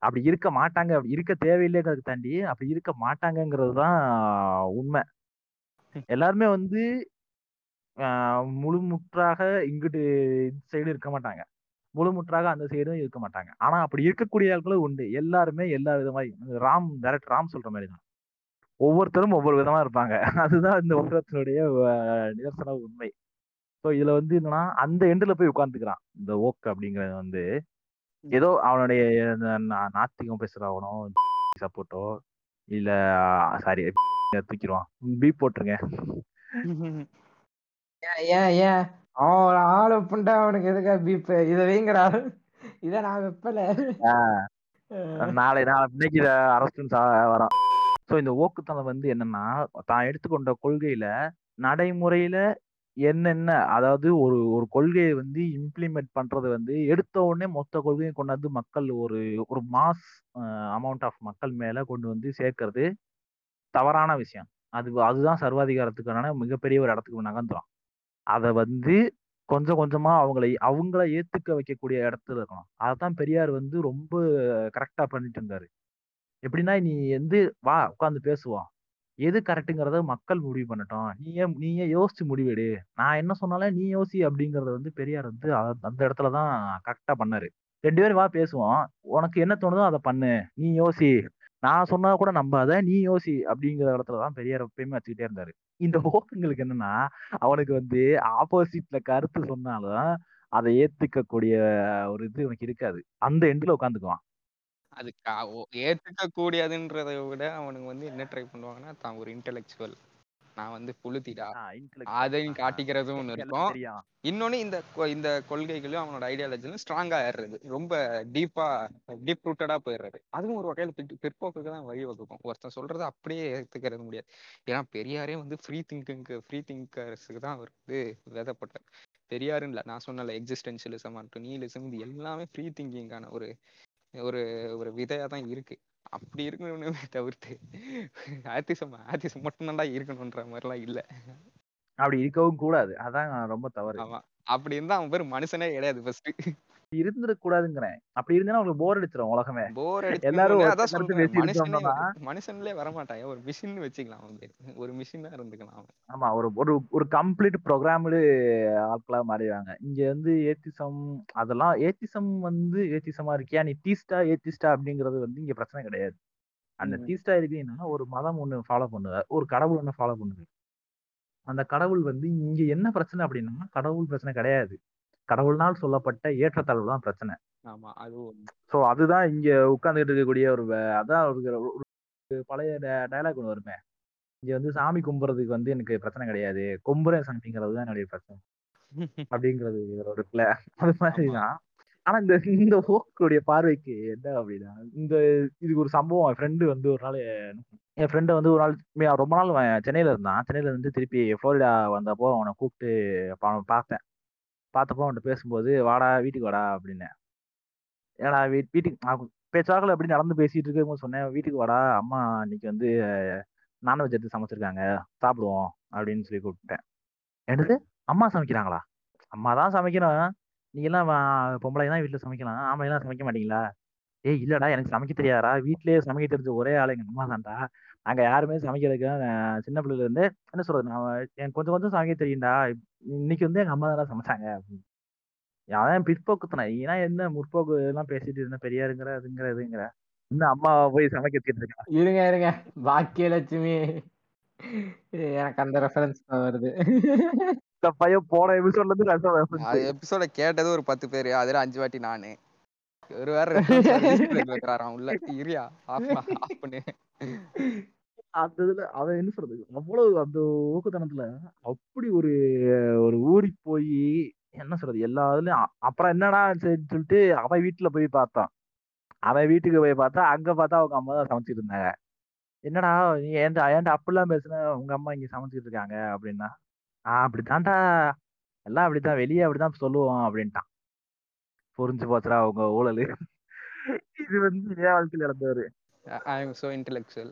அப்படி இருக்க மாட்டாங்க. அப்படி இருக்க தேவையில்லைங்கிறத தாண்டி அப்படி இருக்க மாட்டாங்கங்கிறது தான் உண்மை. எல்லாருமே வந்து ஆஹ், முழுமுற்றாக இங்கிட்டு சைடு இருக்க மாட்டாங்க. முழுமுற்றாக அந்த சைடும் இருக்க மாட்டாங்க. ஆனா அப்படி இருக்கக்கூடிய ஆட்களும் உண்டு. எல்லாருமே எல்லா விதமாய் ராம் டைரக்ட் ராம் சொல்ற மாதிரி தான் ஒவ்வொருத்தரும் ஒவ்வொரு விதமா இருப்பாங்க. அதுதான் இந்த உலகத்தினுடைய நிதர்சன உண்மை. ஸோ இதுல வந்து என்னன்னா அந்த எண்டுல போய் உட்கார்ந்துக்கிறான். இந்த ஓக் அப்படிங்கறது வந்து ஏதோ அவனுடைய நாத்திகம் பேசுறவனோ சப்போர்ட்டோ இல்ல சாரி தூக்கிடுவான். பீப் போட்டுருங்க. அவன் ஆளை புண்டா அவனுக்கு எதுக்கா பீப் இதை வைங்கடா. இதை நான் வைப்பல நாளை நாளை இன்னைக்கு அரசு வரான். ஸோ இந்த ஓக்குத்தனம் வந்து என்னன்னா தான் எடுத்துக்கொண்ட கொள்கையில நடைமுறையில என்னென்ன அதாவது ஒரு ஒரு கொள்கையை வந்து இம்ப்ளிமெண்ட் பண்றது வந்து எடுத்த உடனே மொத்த கொள்கையும் கொண்டாந்து மக்கள் ஒரு ஒரு மாஸ் அமௌண்ட் ஆஃப் மக்கள் மேல கொண்டு வந்து சேர்க்கறது தவறான விஷயம். அது அதுதான் சர்வாதிகாரத்துக்கான மிகப்பெரிய ஒரு இடத்துக்கு நகர்ந்துரும். அதை வந்து கொஞ்சம் கொஞ்சமா அவங்களை அவங்கள ஏத்துக்க வைக்கக்கூடிய இடத்துல இருக்கணும். அதைத்தான் பெரியார் வந்து ரொம்ப கரெக்டா பண்ணிட்டு இருந்தாரு. எப்படின்னா நீ வந்து வா உட்காந்து பேசுவோம். எது கரெக்டுங்கிறத மக்கள் முடிவு பண்ணட்டும். நீயே நீயே யோசிச்சு முடிவெடு. நான் என்ன சொன்னாலும் நீ யோசி அப்படிங்கறத வந்து பெரியார் வந்து அந்த அந்த இடத்துலதான் கரெக்டா பண்ணாரு. ரெண்டு பேரும் வா பேசுவோம். உனக்கு என்ன தோணுதோ அதை பண்ணு. நீ யோசி. நான் சொன்னா கூட நம்பாத நீ யோசி அப்படிங்கிற இடத்துல தான் பெரியார் எப்பயுமே வச்சுக்கிட்டே இருந்தாரு. இந்த ஓக்கங்களுக்கு என்னன்னா அவனுக்கு வந்து ஆப்போசிட்ல கருத்து சொன்னாலும் அதை ஏத்துக்கக்கூடிய ஒரு இது உனக்கு இருக்காது. அந்த எண்ட்ல உட்காந்துக்குவான் அது ஏத்துக்க கூடியதுன்றதை விட அவனுக்கு வந்து என்ன ட்ரை பண்ணுவாங்கன்னா தான் ஒரு இன்டெலெக்சுவல் நான் வந்து புழுத்திடா. அதையும் காட்டிக்கிறதும் ஒண்ணு இருக்கும். இன்னொன்னு இந்த இந்த கொள்கைகளும் அவனோட ஐடியாலஜிலும் ஸ்ட்ராங்கா ஏறுறது. ரொம்ப டீப்பா டீப் ரூட்டடா போயிடுறது. அதுவும் ஒரு வகையில பிற்- பிற்போக்குக்கு தான் வழிவகுக்கும். ஒருத்தன் சொல்றதை அப்படியே ஏத்துக்கிறது முடியாது. ஏன்னா பெரியாரே வந்து ஃப்ரீ திங்கிங்க்கு ஃப்ரீ திங்கர்ஸுக்கு தான் அவர் வந்து விதப்பட்டார் பெரியாருன்னு இல்லை நான் சொன்னல எக்ஸிஸ்டென்ஷியலிசம் ஆகட்டும் நீலிசம் இது எல்லாமே ஃப்ரீ திங்கிங்கான ஒரு ஒரு ஒரு விதையா தான் இருக்கு. அப்படி இருக்கணுமே தவிர்த்து ஆத்திசம் ஆத்திசம் மட்டும்தான்டா இருக்கணுன்ற மாதிரிலாம் இல்ல. அப்படி இருக்கவும் கூடாது. அதான் ரொம்ப தவறு. ஆமா. அப்படி இருந்தா அவன் பேர் மனுஷனே கிடையாது ஃபர்ஸ்ட் இருந்துடக் கூடாதுங்கிறேன் அப்படி இருந்தா அவங்களுக்கு போர் அடிச்சிடும் உலகமே. போர் எல்லாரும் அதான் சொல்றேன். மனுஷன்லயே வரமாட்டான். ஒரு மிஷின் வச்சுக்கலாம் அவன் ஒரு மிஷினா இருந்துக்கலாம் ஆமா ஒரு ஒரு ஒரு கம்ப்ளீட் ப்ரோக்ராம்டு ஆட்களா மாறிடுவாங்க. இங்க வந்து ஏத்திசம் அதெல்லாம் ஏத்திசம் வந்து ஏத்திசமா இருக்கியா? நீ தீஸ்டா ஏத்திஸ்டா அப்படிங்கிறது வந்து இங்க பிரச்சனை கிடையாது. அந்த. தீஸ்டா இருக்கீங்கன்னா ஒரு மதம் ஒண்ணு ஃபாலோ பண்ணுவ ஒரு கடவுள் ஒண்ணு ஃபாலோ பண்ணுது. அந்த கடவுள் வந்து இங்க என்ன பிரச்சனை அப்படின்னா கடவுள் பிரச்சனை கிடையாது. கடவுள்னால் சொல்லப்பட்ட ஏற்றத்தாழ்வு தான் பிரச்சனை. ஆமா அது ஒண்ணு ஸோ அதுதான் இங்க உட்கார்ந்துட்டு இருக்கக்கூடிய ஒரு அதான் ஒரு ஒரு பழைய டயலாக் ஒன்று வருமே. இங்க வந்து சாமி கும்புறதுக்கு வந்து எனக்கு பிரச்சனை கிடையாது. கும்புறேன் சாமிங்கிறது தான் என்னுடைய பிரச்சனை. அப்படிங்கிறது இருக்குல்ல அது மாதிரி ஆமா. தான் ஆனா இந்த இந்த ஓக்குடைய பார்வைக்கு என்ன அப்படின்னா இந்த இதுக்கு ஒரு சம்பவம் என் ஃப்ரெண்டு வந்து ஒரு நாள் என் ஃப்ரெண்டு வந்து ஒரு நாள் ரொம்ப நாள் சென்னையில இருந்தான். சென்னையில இருந்து திருப்பி ஃப்ளோரிடா வந்தப்போ அவனை கூப்பிட்டு பார்த்தேன். பார்த்தப்போ அவன்கிட்ட பேசும்போது வாடா வீட்டுக்கு வாடா அப்படின்னேன் ஏடா வீட் வீட்டுக்கு நான் பேச்சாக்கல அப்படி நடந்து பேசிட்டு இருக்கும்போது சொன்னேன். வீட்டுக்கு வாடா அம்மா இன்னைக்கு வந்து நான்வெஜ் எடுத்து சமைச்சிருக்காங்க. சாப்பிடுவோம் அப்படின்னு சொல்லி கூப்பிட்டேன். என்னது? அம்மா சமைக்கிறாங்களா? அம்மா தான் சமைக்கணும். நீங்க எல்லாம் வா- பொம்பளை தான் வீட்டுல சமைக்கலாம். ஆம்பளை எல்லாம் சமைக்க மாட்டீங்களா? ஏய் இல்லடா எனக்கு சமைக்க தெரியாதா வீட்லயே சமைக்க தெரிஞ்ச ஒரே ஆளு எங்க அம்மா தான்டா நாங்க யாருமே சமைக்கிறதுக்கு நான் சின்ன பிள்ளைல இருந்து என்ன சொல்றது நான் எனக்கு கொஞ்சம் கொஞ்சம் சமைக்க தெரியும்டா. இன்னைக்கு வந்து எங்க அம்மா தான் சமைச்சாங்க. அப்படின்னு. அவன் பிற்போக்குத்தனை ஏன்னா என்ன முற்போக்கு எல்லாம் பேசிட்டு இருந்த பெரியாருங்கிற அதுங்கிற இதுங்கிற. இன்னும் அம்மாவை போய் சமைக்க வச்சுட்டு இருக்கான் இருங்க இருங்க. பாக்கியலட்சுமி. எனக்கு அந்த ரெஃபரன்ஸ் தான் வருது. இந்த பையன் போன எபிசோட்ல இருந்து ரசம் அது. எபிசோட கேட்டது ஒரு பத்து பேரு. அதுல அஞ்சு வாட்டி நானு. ஒரு வேற வைக்கிறாராம். உள்ள இரியா. ஆஃப் ஆஃப் பண்ணு அந்த இதுல அவன் என்ன சொல்றது? அவ்வளவு அந்த ஊக்கத்தனத்துல அப்படி ஒரு ஒரு ஊறி போய் என்ன சொல்றது? எல்லா இதுலயும் அப்புறம் என்னடா சரின்னு சொல்லிட்டு அவன் வீட்டுல போய் பார்த்தான். அவன் வீட்டுக்கு போய் பார்த்தா அங்க பார்த்தா அவங்க அம்மா தான் சமைச்சிட்டு இருந்தாங்க. என்னடா நீ ஏன்டா ஏன்டா அப்படிலாம் பேசுன? உங்க அம்மா இங்க சமைச்சிட்டு இருக்காங்க அப்படின்னா. ஆஹ் அப்படித்தான்டா. எல்லாம் அப்படித்தான். வெளியே அப்படிதான் சொல்லுவோம் அப்படின்ட்டான். புரிஞ்சு போச்சுடா உங்க ஊழலு. இது வந்து என் வாழ்க்கையில் நடந்தவர். I am so intellectual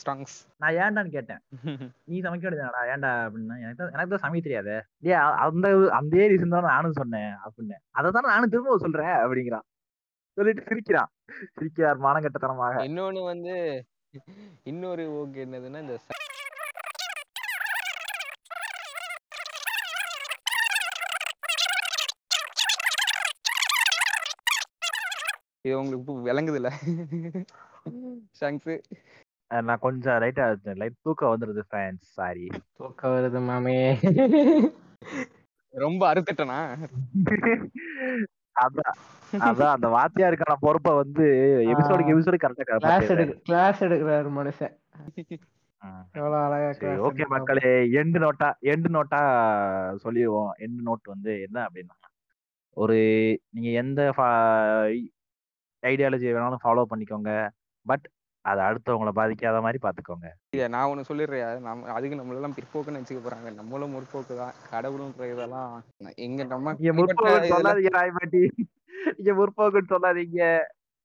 strongs நான் ஏன்டான்னு கேட்டேன். நீ சமைக்க வேண்டியதாடா ஏன்டா அப்படின்னா. எனக்கு தான் எனக்கு தான் சமைக்க தெரியாது. டே அந்த அந்த ரீசன் தான் நானும் சொன்னேன் அப்படின்னு. அதை தான் நானும் திரும்ப சொல்றேன் அப்படிங்கிறான். சொல்லிட்டு சிரிக்கிறான். சிரிக்கிறார் மானங்கட்டத்தனமாக. இன்னொன்னு வந்து இன்னொரு ஓகே என்னதுன்னா இந்த இது உங்களுக்கு ஷங்க்ஸ் அஹ் நான் கொஞ்சம் லைட்டா லைட் தூக்கம் வந்துருது ஃப்ரெண்ட்ஸ் சாரி தூக்கம் வருது மாமே. ரொம்ப அறுத்துட்டனா? அதான் அதான் அந்த வாத்தியாருக்கான பொறுப்பை வந்து எபிசோடுக்கு எபிசோடு கரெக்டா கிளாஸ் எடு கிளாஸ் எடுக்கிறாரு மனுஷன். எவ்வளவு அழகா ஓகே மக்களே எண்டு நோட்டா எண்டு நோட்டா சொல்லிடுவோம். எண்டு நோட் வந்து என்ன அப்படின்னா ஒரு நீங்க எந்த ஐடியாலஜி வேணாலும் ஃபாலோ பண்ணிக்கோங்க. பட் அது அடுத்தவங்கள பாதிக்காத மாதிரி பாத்துக்கோங்க. இத நான் ஒண்ணு சொல்லிடுறேன். நம்ம அதுக்கு நம்மள எல்லாம் பிற்போக்குன்னு நினைச்சுக்க போறாங்க. நம்மளும் முற்போக்கு தான். கடவுளுன்ற இதெல்லாம் எங்க நம்ம இதெல்லாம் சொல்லாதீங்க ராய்பாட்டி நீங்க முற்போக்குன்னு சொல்லாதீங்க.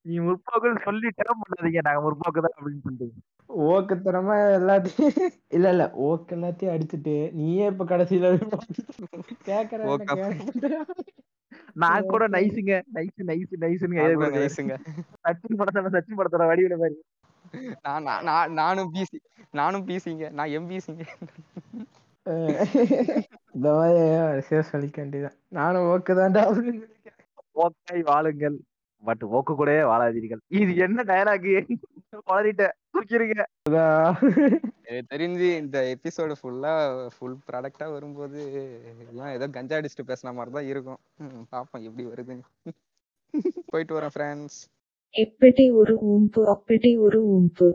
நீங்க முற்போக்குன்னு சொல்லி டேர்ம் பண்ணாதீங்க. நாங்க முற்போக்கு தான் அப்படின்னு சொல்லிட்டு. ஓக்குத்தனமா எல்லாத்தையும் இல்ல இல்ல. ஓக்கு எல்லாத்தையும் அடிச்சுட்டு நீயே இப்ப கடைசியில கேக்குற ஓக்க. நான் கூட நைஸுங்க நைஸ் நைஸ் நைஸ்னு சச்சின் படத்தோட சச்சின் படத்தோட வடிவில மாதிரி நான் நான் நான் நானும் பிசி நானும் பிசிங்க நான் எம்பிசிங்க இந்த மாதிரி சொல்லிக்க வேண்டியதான் நானும் ஓக்கு தான்டா அப்படின்னு சொல்லிக்கிறேன். ஓக்கை வாழுங்கள். பட் ஓக்கு கூடவே வாழாதீர்கள். இது என்ன டயலாக். எனக்கு தெரிஞ்சு இந்த எபிசோடு ஃபுல்லா ஃபுல் ப்ராடக்டா வரும்போது எல்லாம் ஏதோ கஞ்சா அடிச்சுட்டு பேசின மாதிரி தான் இருக்கும் பாப்போம் எப்படி வருதுன்னு. போயிட்டு வரேன் ஃப்ரெண்ட்ஸ் எப்படி ஒரு உம்பு அப்படி ஒரு உம்பு.